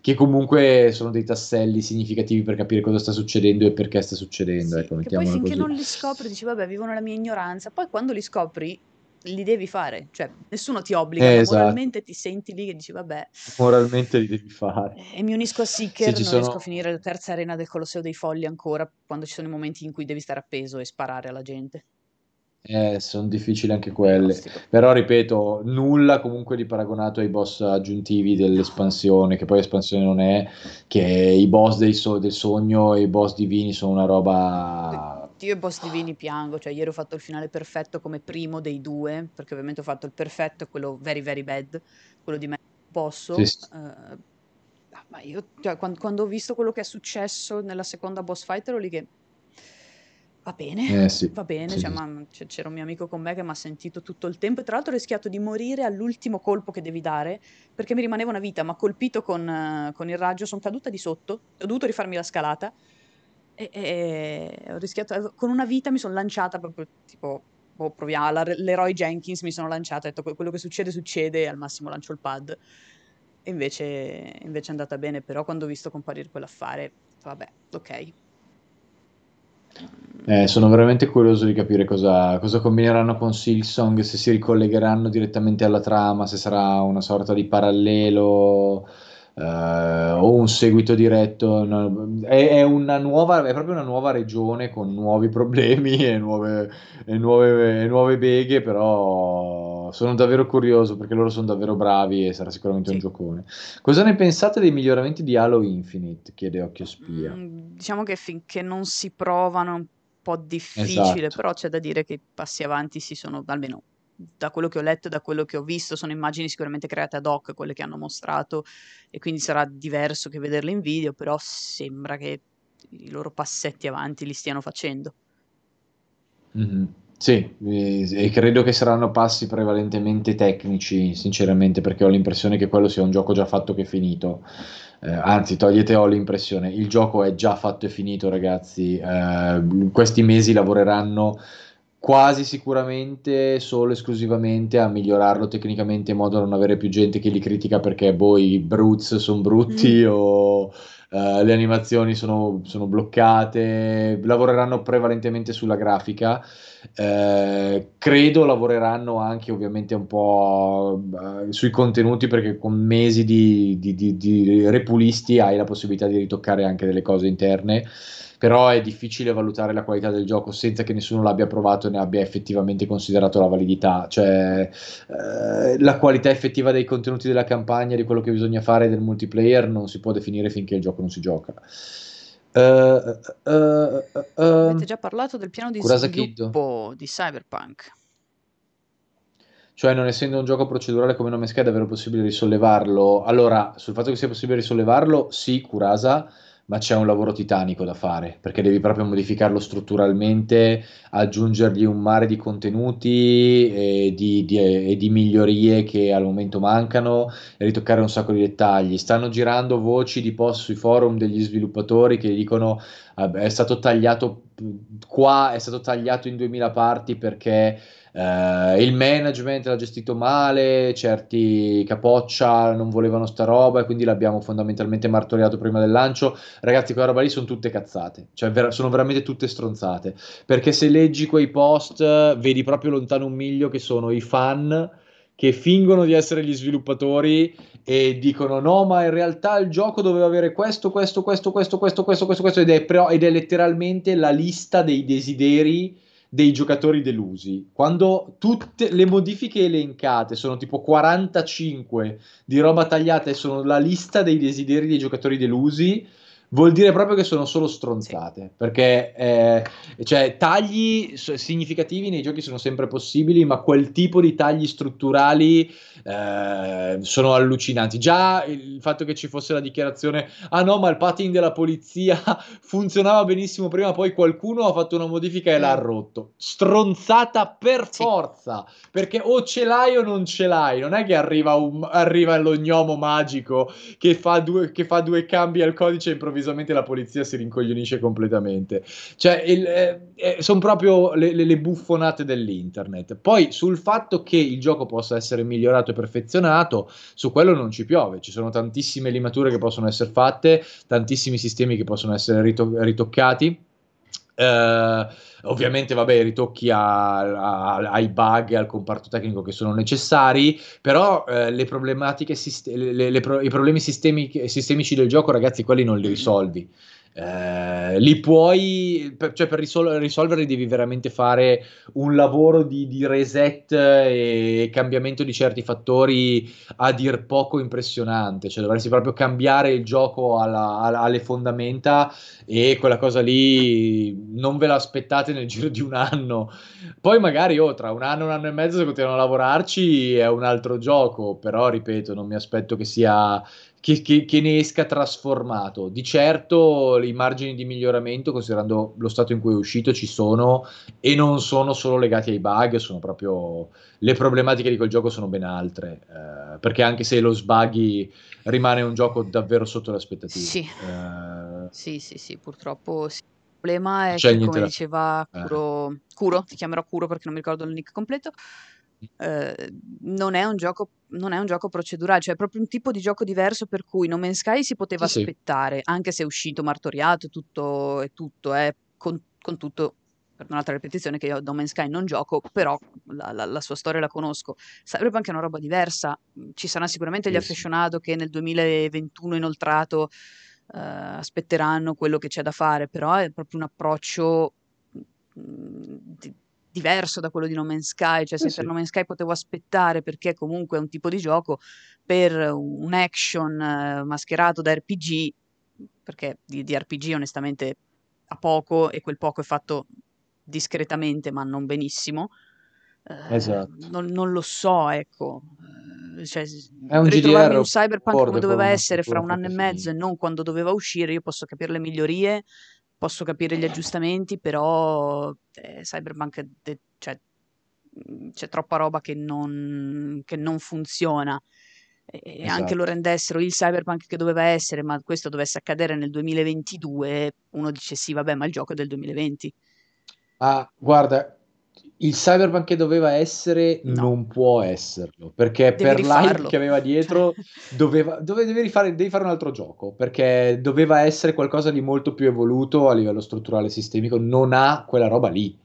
che comunque sono dei tasselli significativi per capire cosa sta succedendo e perché sta succedendo. Sì, ecco, poi finché così. non li scopri dici vabbè vivono la mia ignoranza, poi quando li scopri li devi fare, cioè nessuno ti obbliga, eh, esatto. moralmente ti senti lì e dici vabbè. Moralmente li devi fare. E mi unisco a Seeker, non sono... riesco a finire la terza arena del Colosseo dei Folli ancora, quando ci sono i momenti in cui devi stare appeso e sparare alla gente. Eh, sono difficili anche quelle. Però ripeto, nulla comunque di paragonato ai boss aggiuntivi dell'espansione, che poi espansione non è, che i boss dei so- del sogno e i boss divini sono una roba... Io i boss divini piango, cioè ieri ho fatto il finale perfetto come primo dei due, perché ovviamente ho fatto il perfetto e quello very very bad, quello di me posso. Sì, sì. Uh, ma io, cioè, quando, quando, ho visto quello che è successo nella seconda boss fight ero lì che Va bene, Eh sì, va bene, sì, cioè, sì. ma c- c'era un mio amico con me che mi ha sentito tutto il tempo e tra l'altro ho rischiato di morire all'ultimo colpo che devi dare perché mi rimaneva una vita, ma colpito con, con il raggio, sono caduta di sotto, ho dovuto rifarmi la scalata e, e ho rischiato, con una vita mi sono lanciata proprio tipo, boh, proviamo, alla Leroy Jenkins mi sono lanciata, ho detto quello che succede succede e al massimo lancio il pad. E invece, invece è andata bene, però quando ho visto comparire quell'affare, vabbè, ok, eh, sono veramente curioso di capire cosa, cosa combineranno con Silksong, se si ricollegheranno direttamente alla trama, se sarà una sorta di parallelo Uh, o un seguito diretto. No, è, è, una nuova, è proprio una nuova regione con nuovi problemi e nuove, e nuove, e nuove beghe, però sono davvero curioso perché loro sono davvero bravi e sarà sicuramente sì. un giocone. Cosa ne pensate dei miglioramenti di Halo Infinite? Chiede Occhio Spia. Mm, diciamo che finché non si provano è un po' difficile, esatto. però c'è da dire che i passi avanti si sono almeno da quello che ho letto e da quello che ho visto, sono immagini sicuramente create ad hoc, quelle che hanno mostrato, e quindi sarà diverso che vederle in video, però sembra che i loro passetti avanti li stiano facendo. Mm-hmm. Sì, e credo che saranno passi prevalentemente tecnici, sinceramente, perché ho l'impressione che quello sia un gioco già fatto che finito. Eh, anzi, togliete ho l'impressione, il gioco è già fatto e finito, ragazzi. Eh, questi mesi lavoreranno quasi sicuramente solo e esclusivamente a migliorarlo tecnicamente in modo da non avere più gente che li critica perché boh, i brutes sono brutti mm. o uh, le animazioni sono, sono, bloccate. Lavoreranno prevalentemente sulla grafica. Uh, credo lavoreranno anche ovviamente un po' uh, sui contenuti perché con mesi di, di, di, di repulisti hai la possibilità di ritoccare anche delle cose interne però è difficile valutare la qualità del gioco senza che nessuno l'abbia provato e ne abbia effettivamente considerato la validità, cioè eh, la qualità effettiva dei contenuti della campagna, di quello che bisogna fare del multiplayer non si può definire finché il gioco non si gioca. Uh, uh, uh, Avete già parlato del piano di sviluppo di Cyberpunk? Cioè, non essendo un gioco procedurale come nome Sky, è davvero possibile risollevarlo? Allora, sul fatto che sia possibile risollevarlo, sì, Curasa, ma c'è un lavoro titanico da fare perché devi proprio modificarlo strutturalmente, aggiungergli un mare di contenuti e di, di, e di migliorie che al momento mancano e ritoccare un sacco di dettagli. Stanno girando voci di post sui forum degli sviluppatori che dicono è stato tagliato qua, è stato tagliato in 2000 parti perché Uh, il management l'ha gestito male, certi capoccia non volevano sta roba e quindi l'abbiamo fondamentalmente martoriato prima del lancio. Ragazzi, quella roba lì sono tutte cazzate, cioè ver- sono veramente tutte stronzate. Perché se leggi quei post, vedi proprio lontano un miglio che sono i fan che fingono di essere gli sviluppatori e dicono no ma in realtà il gioco doveva avere questo, questo, questo, questo, questo, questo, questo, questo ed è, pre- ed è letteralmente la lista dei desideri dei giocatori delusi. Quando tutte le modifiche elencate sono tipo 45 di roba tagliata e sono la lista dei desideri dei giocatori delusi, vuol dire proprio che sono solo stronzate. Sì. Perché eh, cioè, tagli significativi nei giochi sono sempre possibili, ma quel tipo di tagli strutturali eh, sono allucinanti. Già il fatto che ci fosse la dichiarazione: ah no, ma il pattern della polizia funzionava benissimo prima, poi qualcuno ha fatto una modifica e l'ha mm. rotto. Stronzata per sì. forza, perché o ce l'hai o non ce l'hai. Non è che arriva, un, arriva lo gnomo magico che fa, due, che fa due cambi al codice improvvisamente improvvisamente la polizia si rincoglionisce completamente. Cioè, eh, eh, sono proprio le, le, le, buffonate dell'internet. Poi sul fatto che il gioco possa essere migliorato e perfezionato, su quello non ci piove. Ci sono tantissime limature che possono essere fatte, tantissimi sistemi che possono essere rito- ritoccati. Uh, ovviamente, vabbè, i ritocchi a, a, ai bug al comparto tecnico che sono necessari, però uh, le problematiche, sist- le, le pro- i problemi sistemici, sistemici del gioco, ragazzi, quelli non li risolvi. Eh, li puoi, per, cioè per risol- risolverli devi veramente fare un lavoro di, di, reset e cambiamento di certi fattori a dir poco impressionante, cioè dovresti proprio cambiare il gioco alla, alla, alle fondamenta e quella cosa lì non ve l'aspettate nel giro di un anno. Poi magari oh, tra un anno, un anno e mezzo se continuano a lavorarci è un altro gioco, però ripeto, non mi aspetto che sia che, che, che, ne esca trasformato. Di certo i margini di miglioramento, considerando lo stato in cui è uscito, ci sono e non sono solo legati ai bug, sono proprio le problematiche di quel gioco sono ben altre. Eh, perché anche se lo sbuggy rimane un gioco davvero sotto le aspettative. Sì, eh, sì, sì, sì, purtroppo sì. Il problema è che, come diceva Curo, eh. Curo, ti chiamerò Curo perché non mi ricordo il nick completo, eh, non, è un gioco, non è un gioco procedurale, cioè è proprio un tipo di gioco diverso per cui No Man's Sky si poteva sì, aspettare, sì. anche se è uscito martoriato tutto e tutto, eh, con, con tutto per un'altra ripetizione che io No Man's Sky non gioco, però la, la, la, sua storia la conosco. Cyberpunk è una roba diversa, ci saranno sicuramente gli affezionati che nel 2021 inoltrato uh, aspetteranno quello che c'è da fare, però è proprio un approccio mh, di, diverso da quello di No Man's Sky, cioè se eh per No Man's Sky potevo aspettare perché comunque è un tipo di gioco, per un action uh, mascherato da RPG, perché di, di RPG onestamente ha poco e quel poco è fatto discretamente ma non benissimo. Eh, esatto. Non, non, lo so, ecco. Eh, cioè, è un GDR un cyberpunk come doveva essere fra un anno e mezzo e non quando doveva uscire, io posso capire le migliorie, posso capire gli aggiustamenti, però eh, cyberpunk de- cioè, c'è troppa roba che non, che non funziona e esatto. anche lo rendessero il cyberpunk che doveva essere, ma questo dovesse accadere nel 2022, uno dice sì, vabbè, ma il gioco è del 2020. Ah, guarda, il cyberpunk che doveva essere no. non può esserlo perché devi per l'hype che aveva dietro doveva, dove, devi, fare, devi fare un altro gioco perché doveva essere qualcosa di molto più evoluto a livello strutturale sistemico non ha quella roba lì.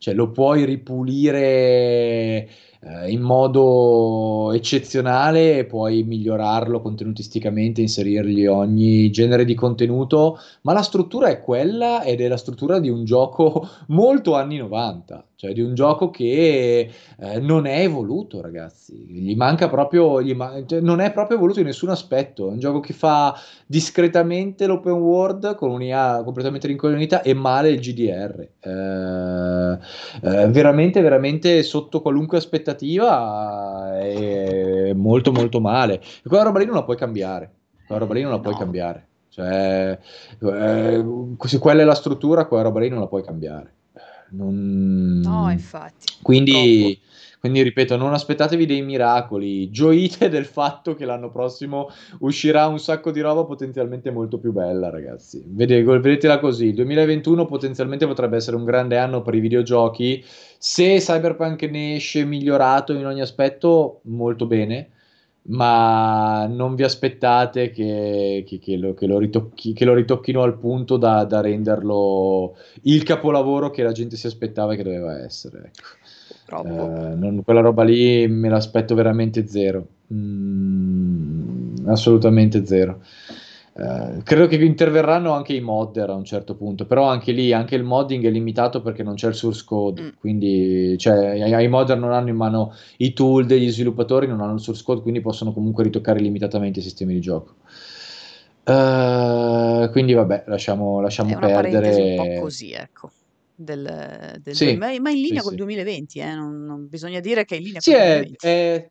Cioè lo puoi ripulire eh, in modo eccezionale, puoi migliorarlo contenutisticamente, inserirgli ogni genere di contenuto, ma la struttura è quella ed è la struttura di un gioco molto anni 90, cioè di un gioco che eh, non è evoluto, ragazzi. Gli manca proprio, gli man- cioè, non è proprio evoluto in nessun aspetto. È un gioco che fa discretamente l'open world con un'IA completamente rincoglionita e male il GDR. Eh, eh, veramente, veramente sotto qualunque aspettativa è molto, molto male. E quella roba lì non la puoi cambiare. Quella roba lì non la puoi cambiare. Cioè, eh, se quella è la struttura, quella roba lì non la puoi cambiare. Non... No, infatti. Quindi, quindi, ripeto, non aspettatevi dei miracoli, gioite del fatto che l'anno prossimo uscirà un sacco di roba potenzialmente molto più bella, ragazzi. Vedete, vedetela così, il 2021 potenzialmente potrebbe essere un grande anno per i videogiochi. Se Cyberpunk ne esce migliorato in ogni aspetto, molto bene ma non vi aspettate che, che, che, lo, lo, ritocchi, che lo, ritocchino al punto da, da, renderlo il capolavoro che la gente si aspettava che doveva essere. Ecco. Eh, non, quella roba lì me l'aspetto veramente zero, mm, assolutamente zero. Eh, credo che interverranno anche i modder a un certo punto, però anche lì, anche il modding è limitato perché non c'è il source code, mm. quindi cioè, i, i modder non hanno in mano i tool degli sviluppatori, non hanno il source code, quindi possono comunque ritoccare limitatamente i sistemi di gioco. Uh, quindi vabbè, lasciamo, lasciamo è una perdere. un po' così, ecco. Del, del, sì, del, ma, in linea sì, col sì. 2020, eh? non, non, bisogna dire che è in linea sì, col 2020. È,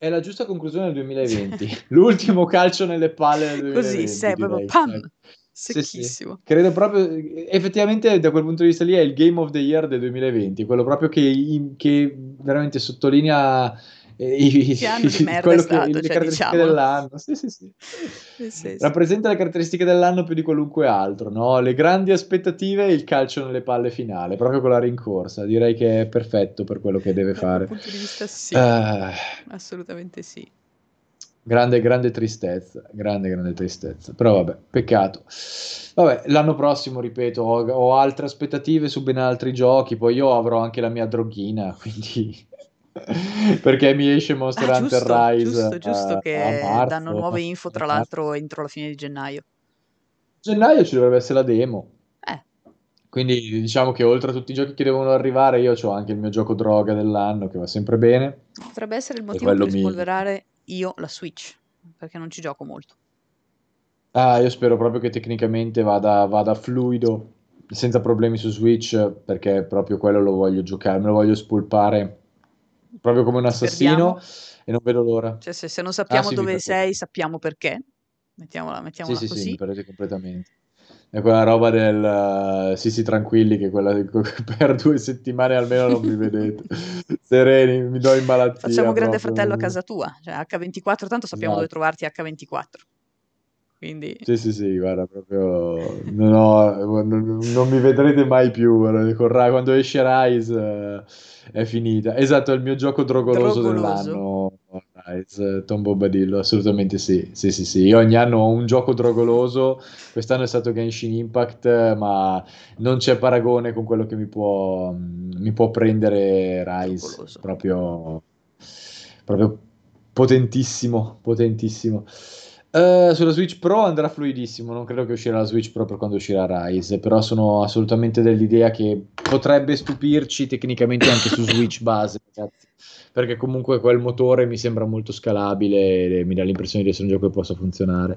è, la giusta conclusione del 2020. L'ultimo calcio nelle palle del 2020. Così, sei proprio pam! Secchissimo. Sì, sì. Credo proprio, effettivamente da quel punto di vista lì è il Game of the Year del 2020, quello proprio che, che veramente sottolinea i, che anno di merda è stato, che, le cioè, caratteristiche diciamo. dell'anno. Sì, sì, sì. sì, Rappresenta le caratteristiche dell'anno più di qualunque altro, no? Le grandi aspettative e il calcio nelle palle finale, proprio con la rincorsa. Direi che è perfetto per quello che deve fare. Dal punto di vista sì. Uh, Assolutamente sì. Grande, grande tristezza, grande, grande tristezza. Però vabbè, peccato. Vabbè, l'anno prossimo, ripeto, ho, ho altre aspettative su ben altri giochi, poi io avrò anche la mia droghina, quindi perché mi esce Monster ah, Hunter giusto, Rise giusto, giusto a, che a danno nuove info tra l'altro entro la fine di gennaio. Gennaio ci dovrebbe essere la demo. Eh. quindi diciamo che oltre a tutti i giochi che devono arrivare io ho anche il mio gioco droga dell'anno che va sempre bene. Potrebbe essere il motivo per spolverare mi... io la Switch perché non ci gioco molto. Ah io spero proprio che tecnicamente vada, vada fluido senza problemi su Switch perché proprio quello lo voglio giocare me lo voglio spolpare proprio come un assassino Speriamo. e non vedo l'ora. Cioè, se, se non sappiamo ah, sì, dove sei, sappiamo perché. Mettiamola, mettiamola sì, così. Sì, sì, mi perdete completamente. È quella roba del uh, sì, sì, tranquilli, che quella di, per due settimane almeno non mi vedete. Sereni, mi do in malattia. Facciamo grande fratello a casa tua, cioè H24, tanto sappiamo no. dove trovarti H24. Quindi... Sì, sì, sì, guarda, proprio non, ho, non, non mi vedrete mai più. Quando esce Rise uh, è finita. Esatto, è il mio gioco drogoloso, drogoloso. dell'anno. Rise, Tom Bombadillo, assolutamente sì. Sì, sì, sì. Io ogni anno ho un gioco drogoloso, quest'anno è stato Genshin Impact, ma non c'è paragone con quello che mi può, mi può prendere Rise. Drogoloso. Proprio, proprio potentissimo, potentissimo. Eh, sulla Switch Pro andrà fluidissimo, non credo che uscirà la Switch Pro per quando uscirà Rise, però sono assolutamente dell'idea che potrebbe stupirci tecnicamente anche su Switch base, ragazzi, perché comunque quel motore mi sembra molto scalabile e mi dà l'impressione di essere un gioco che possa funzionare.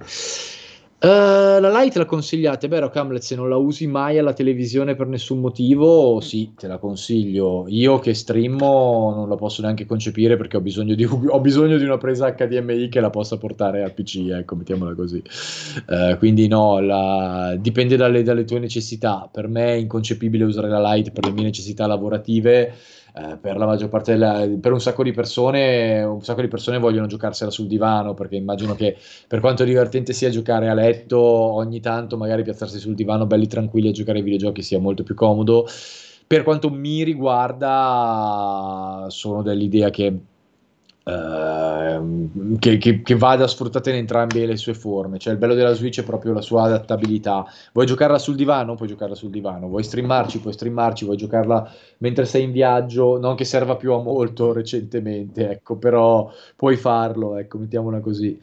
Uh, la Lite la consigliate? Beh, Camlet, se non la usi mai alla televisione per nessun motivo, sì, te la consiglio. Io che streamo non la posso neanche concepire perché ho bisogno di, ho bisogno di una presa HDMI che la possa portare al PC, ecco, mettiamola così. Uh, quindi no, la... dipende dalle, dalle, tue necessità. Per me è inconcepibile usare la Lite per le mie necessità lavorative eh, per la maggior parte della, per un sacco di persone un sacco di persone vogliono giocarsela sul divano perché immagino che per quanto divertente sia giocare a letto ogni tanto magari piazzarsi sul divano belli tranquilli a giocare ai videogiochi sia molto più comodo. Per quanto mi riguarda sono dell'idea che Uh, che, che, che, vada sfruttata in entrambe le sue forme. Cioè, il bello della Switch è proprio la sua adattabilità. Vuoi giocarla sul divano? Puoi giocarla sul divano. Vuoi streamarci? Puoi streamarci. Vuoi giocarla mentre sei in viaggio? Non che serva più a molto recentemente, ecco, però puoi farlo, ecco, mettiamola così.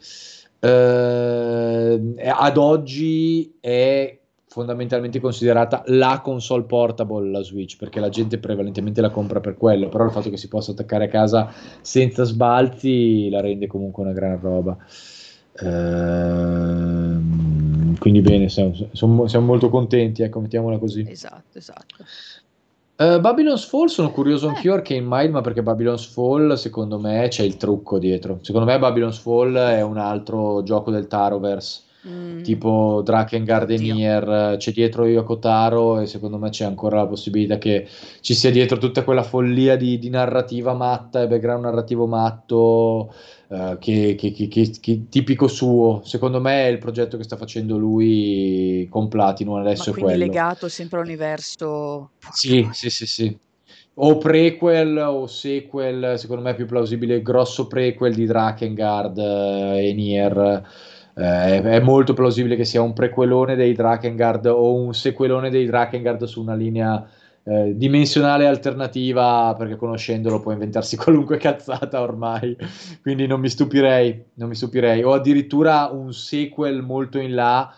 Uh, ad oggi è fondamentalmente considerata la console portable la Switch perché la gente prevalentemente la compra per quello però il fatto che si possa attaccare a casa senza sbalzi la rende comunque una gran roba ehm, quindi bene siamo, siamo, siamo, molto contenti ecco mettiamola così esatto esatto Uh, Babylon's Fall sono curioso eh. anch'io Arcane Mind, ma perché Babylon's Fall secondo me c'è il trucco dietro. Secondo me Babylon's Fall è un altro gioco del Taroverse Mm. tipo Drakengard e Nier, c'è dietro Yoko Taro e secondo me c'è ancora la possibilità che ci sia dietro tutta quella follia di, di narrativa matta e background narrativo matto uh, che, che, che, tipico suo. Secondo me è il progetto che sta facendo lui con Platinum adesso Ma è quello. legato sempre all'universo. Sì, sì, sì, sì. O prequel o sequel, secondo me è più plausibile grosso prequel di Drakengard eh, e Nier eh, è molto plausibile che sia un prequelone dei Drakengard o un sequelone dei Drakengard su una linea eh, dimensionale alternativa, perché conoscendolo può inventarsi qualunque cazzata ormai, quindi non mi stupirei, non mi stupirei. O addirittura un sequel molto in là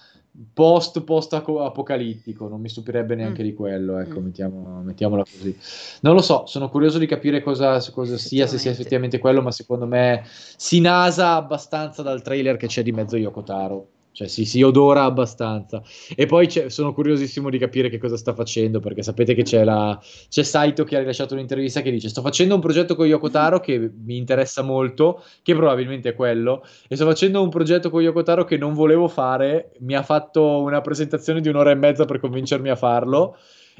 post post apocalittico non mi stupirebbe neanche mm. di quello ecco mm. mettiamo, mettiamola così non lo so sono curioso di capire cosa, cosa sia se sia effettivamente quello ma secondo me si nasa abbastanza dal trailer che c'è di mezzo Yoko Taro cioè si, si odora abbastanza. E poi sono curiosissimo di capire che cosa sta facendo, perché sapete che c'è, la, c'è Saito che ha rilasciato un'intervista che dice sto facendo un progetto con Yoko Taro che mi interessa molto, che probabilmente è quello, e sto facendo un progetto con Yoko Taro che non volevo fare, mi ha fatto una presentazione di un'ora e mezza per convincermi a farlo.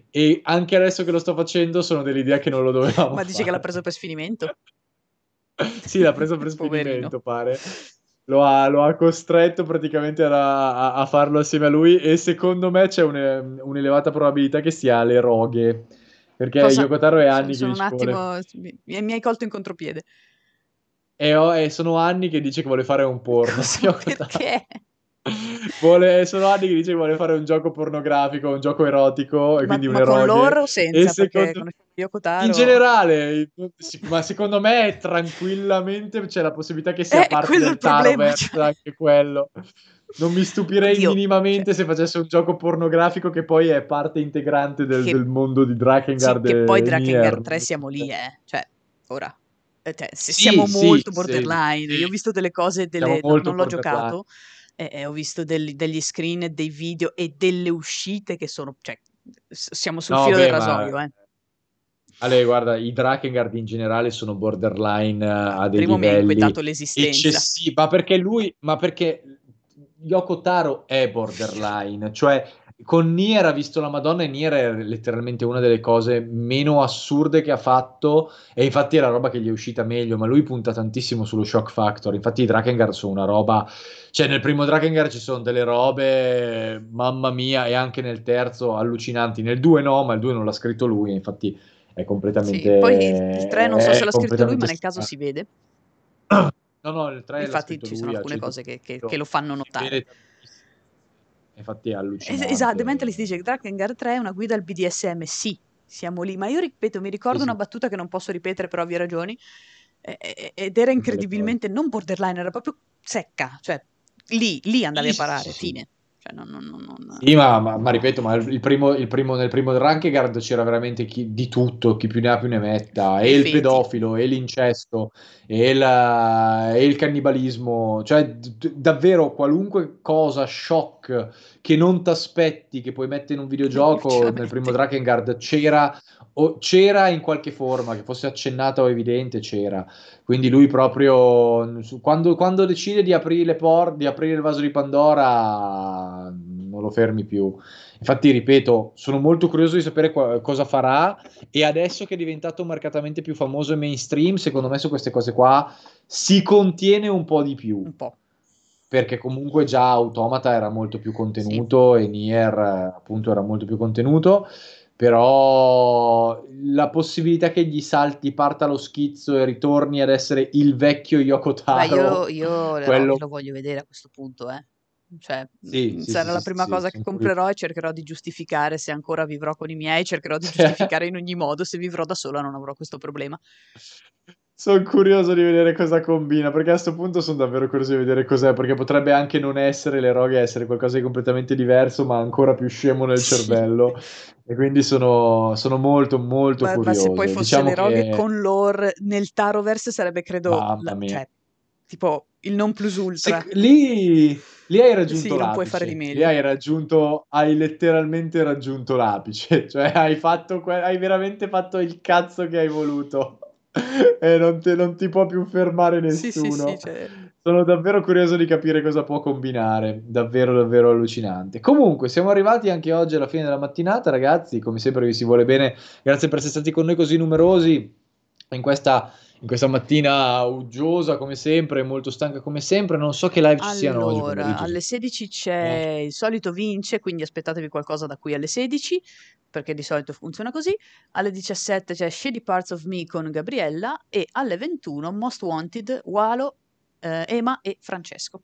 E anche adesso che lo sto facendo sono dell'idea che non lo dovevamo. Ma dici fare. che l'ha preso per sfinimento? sì, l'ha preso per sfinimento, pare lo ha, lo ha costretto praticamente a, a, farlo assieme a lui e secondo me c'è un, un'elevata probabilità che sia alle roghe perché Cosa? Yoko Taro è anni sono, che sono un attimo mi, mi, hai colto in contropiede e, ho, e, sono anni che dice che vuole fare un porno perché? Vuole, sono anni che dice che vuole fare un gioco pornografico, un gioco erotico, e ma, quindi un ma con loro o senza? E secondo... In generale, ma secondo me tranquillamente c'è la possibilità che sia eh, parte del Taroverse, cioè... anche quello. Non mi stupirei Oddio, minimamente cioè... se facesse un gioco pornografico che poi è parte integrante del, che... del mondo di Drakengard. Sì, che poi Drakengard 3 siamo lì, eh. Cioè, ora. Eh, cioè, sì, siamo molto borderline. Io ho visto delle cose, delle... non, non l'ho giocato e, e ho visto degli, degli screen, dei video e delle uscite che sono, cioè, siamo sul no, filo beh, del rasoio, ma... eh. Ale, guarda, i Drakengard in generale sono borderline uh, a dei Primo livelli mi ha inquietato l'esistenza. eccessivi, ma perché lui, ma perché Yoko Taro è borderline, cioè con Nier ha visto la Madonna e Nier è letteralmente una delle cose meno assurde che ha fatto e infatti è la roba che gli è uscita meglio, ma lui punta tantissimo sullo shock factor, infatti i Drakengard sono una roba, cioè nel primo Drakengard ci sono delle robe, mamma mia, e anche nel terzo allucinanti, nel 2 no, ma il 2 non l'ha scritto lui, infatti è completamente... Sì, poi il 3 non so se l'ha scritto lui, ma nel caso si vede. No, no, il 3 Infatti ci sono alcune cose che, che, che, lo fanno notare. Infatti è allucinante. Es- esatto, mentre si dice che Drakengard 3 è una guida al BDSM, sì, siamo lì, ma io ripeto, mi ricordo sì, una battuta che non posso ripetere per ovvie ragioni, ed era incredibilmente non borderline, era proprio secca, cioè lì, lì andavi a parare, fine. Cioè, non, non, non, sì, ma, ma, ma, ripeto, ma il primo, il primo, nel primo Rankegard c'era veramente chi, di tutto, chi più ne ha più ne metta, e il pedofilo, e l'incesto, e, la, e il cannibalismo, cioè d- davvero qualunque cosa, shock, che non ti aspetti, che puoi mettere in un videogioco, nel primo Drakengard c'era, o c'era in qualche forma, che fosse accennata o evidente, c'era. Quindi lui proprio, quando, quando decide di aprire le porte, di aprire il vaso di Pandora, non lo fermi più. Infatti, ripeto, sono molto curioso di sapere qua, cosa farà e adesso che è diventato marcatamente più famoso e mainstream, secondo me su queste cose qua si contiene un po' di più. Un po' perché comunque già Automata era molto più contenuto sì. e Nier appunto era molto più contenuto però la possibilità che gli salti, parta lo schizzo e ritorni ad essere il vecchio Yoko Taro Beh, io, io quello... lo voglio vedere a questo punto eh. Cioè, sì, sarà sì, la prima cosa che comprerò e cercherò di giustificare se ancora vivrò con i miei, cercherò di giustificare in ogni modo, se vivrò da sola non avrò questo problema. Sono curioso di vedere cosa combina, perché a questo punto sono davvero curioso di vedere cos'è, perché potrebbe anche non essere le roghe, essere qualcosa di completamente diverso, ma ancora più scemo nel sì. cervello. E quindi sono, sono molto, molto ma, curioso. Ma se poi fosse diciamo le roghe che... con lore nel Taroverse sarebbe, credo, la, cioè, tipo il non plus ultra. Se, lì, lì, hai raggiunto sì, l'apice. non puoi fare di meglio. Lì hai raggiunto, hai letteralmente raggiunto l'apice. Ciooi hai fatto, hai veramente fatto il cazzo che hai voluto e non, te, non, ti può più fermare nessuno. Sì, sì, cioè... Sono davvero curioso di capire cosa può combinare, davvero davvero allucinante. Comunque, siamo arrivati anche oggi alla fine della mattinata, ragazzi, come sempre vi si vuole bene. Grazie per essere stati con noi così numerosi in questa in questa mattina uggiosa come sempre, molto stanca come sempre. Non so che live ci siano oggi. Allora, alle 16 c'è eh. il solito vince, quindi aspettatevi qualcosa da qui alle 16, perché di solito funziona così. Alle 17 c'è Shady Parts of Me con Gabriella e alle 21 Most Wanted, Walo, eh, Ema e Francesco.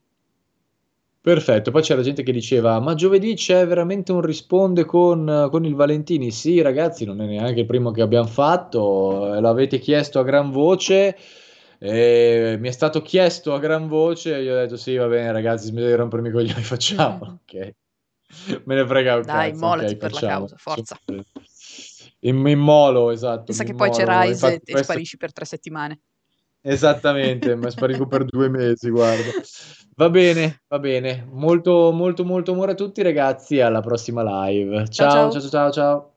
Perfetto, poi c'era gente che diceva: Ma giovedì c'è veramente un risponde con, con il Valentini? Sì, ragazzi, non è neanche il primo che abbiamo fatto, eh, l'avete chiesto a gran voce. E mi è stato chiesto a gran voce e io ho detto: Sì, va bene, ragazzi, smettete di rompermi i coglioni, facciamo. ok, me ne frega un Dai, cazzo. okay, per facciamo. la causa, forza. In, in molo, esatto. Pensa che poi c'è Rise e, questo... sparisci per tre settimane. Esattamente, ma sparisco per due mesi, guarda. Va bene, va bene. Molto, molto, molto amore a tutti, ragazzi. Alla prossima live. ciao, ciao, ciao, ciao. ciao.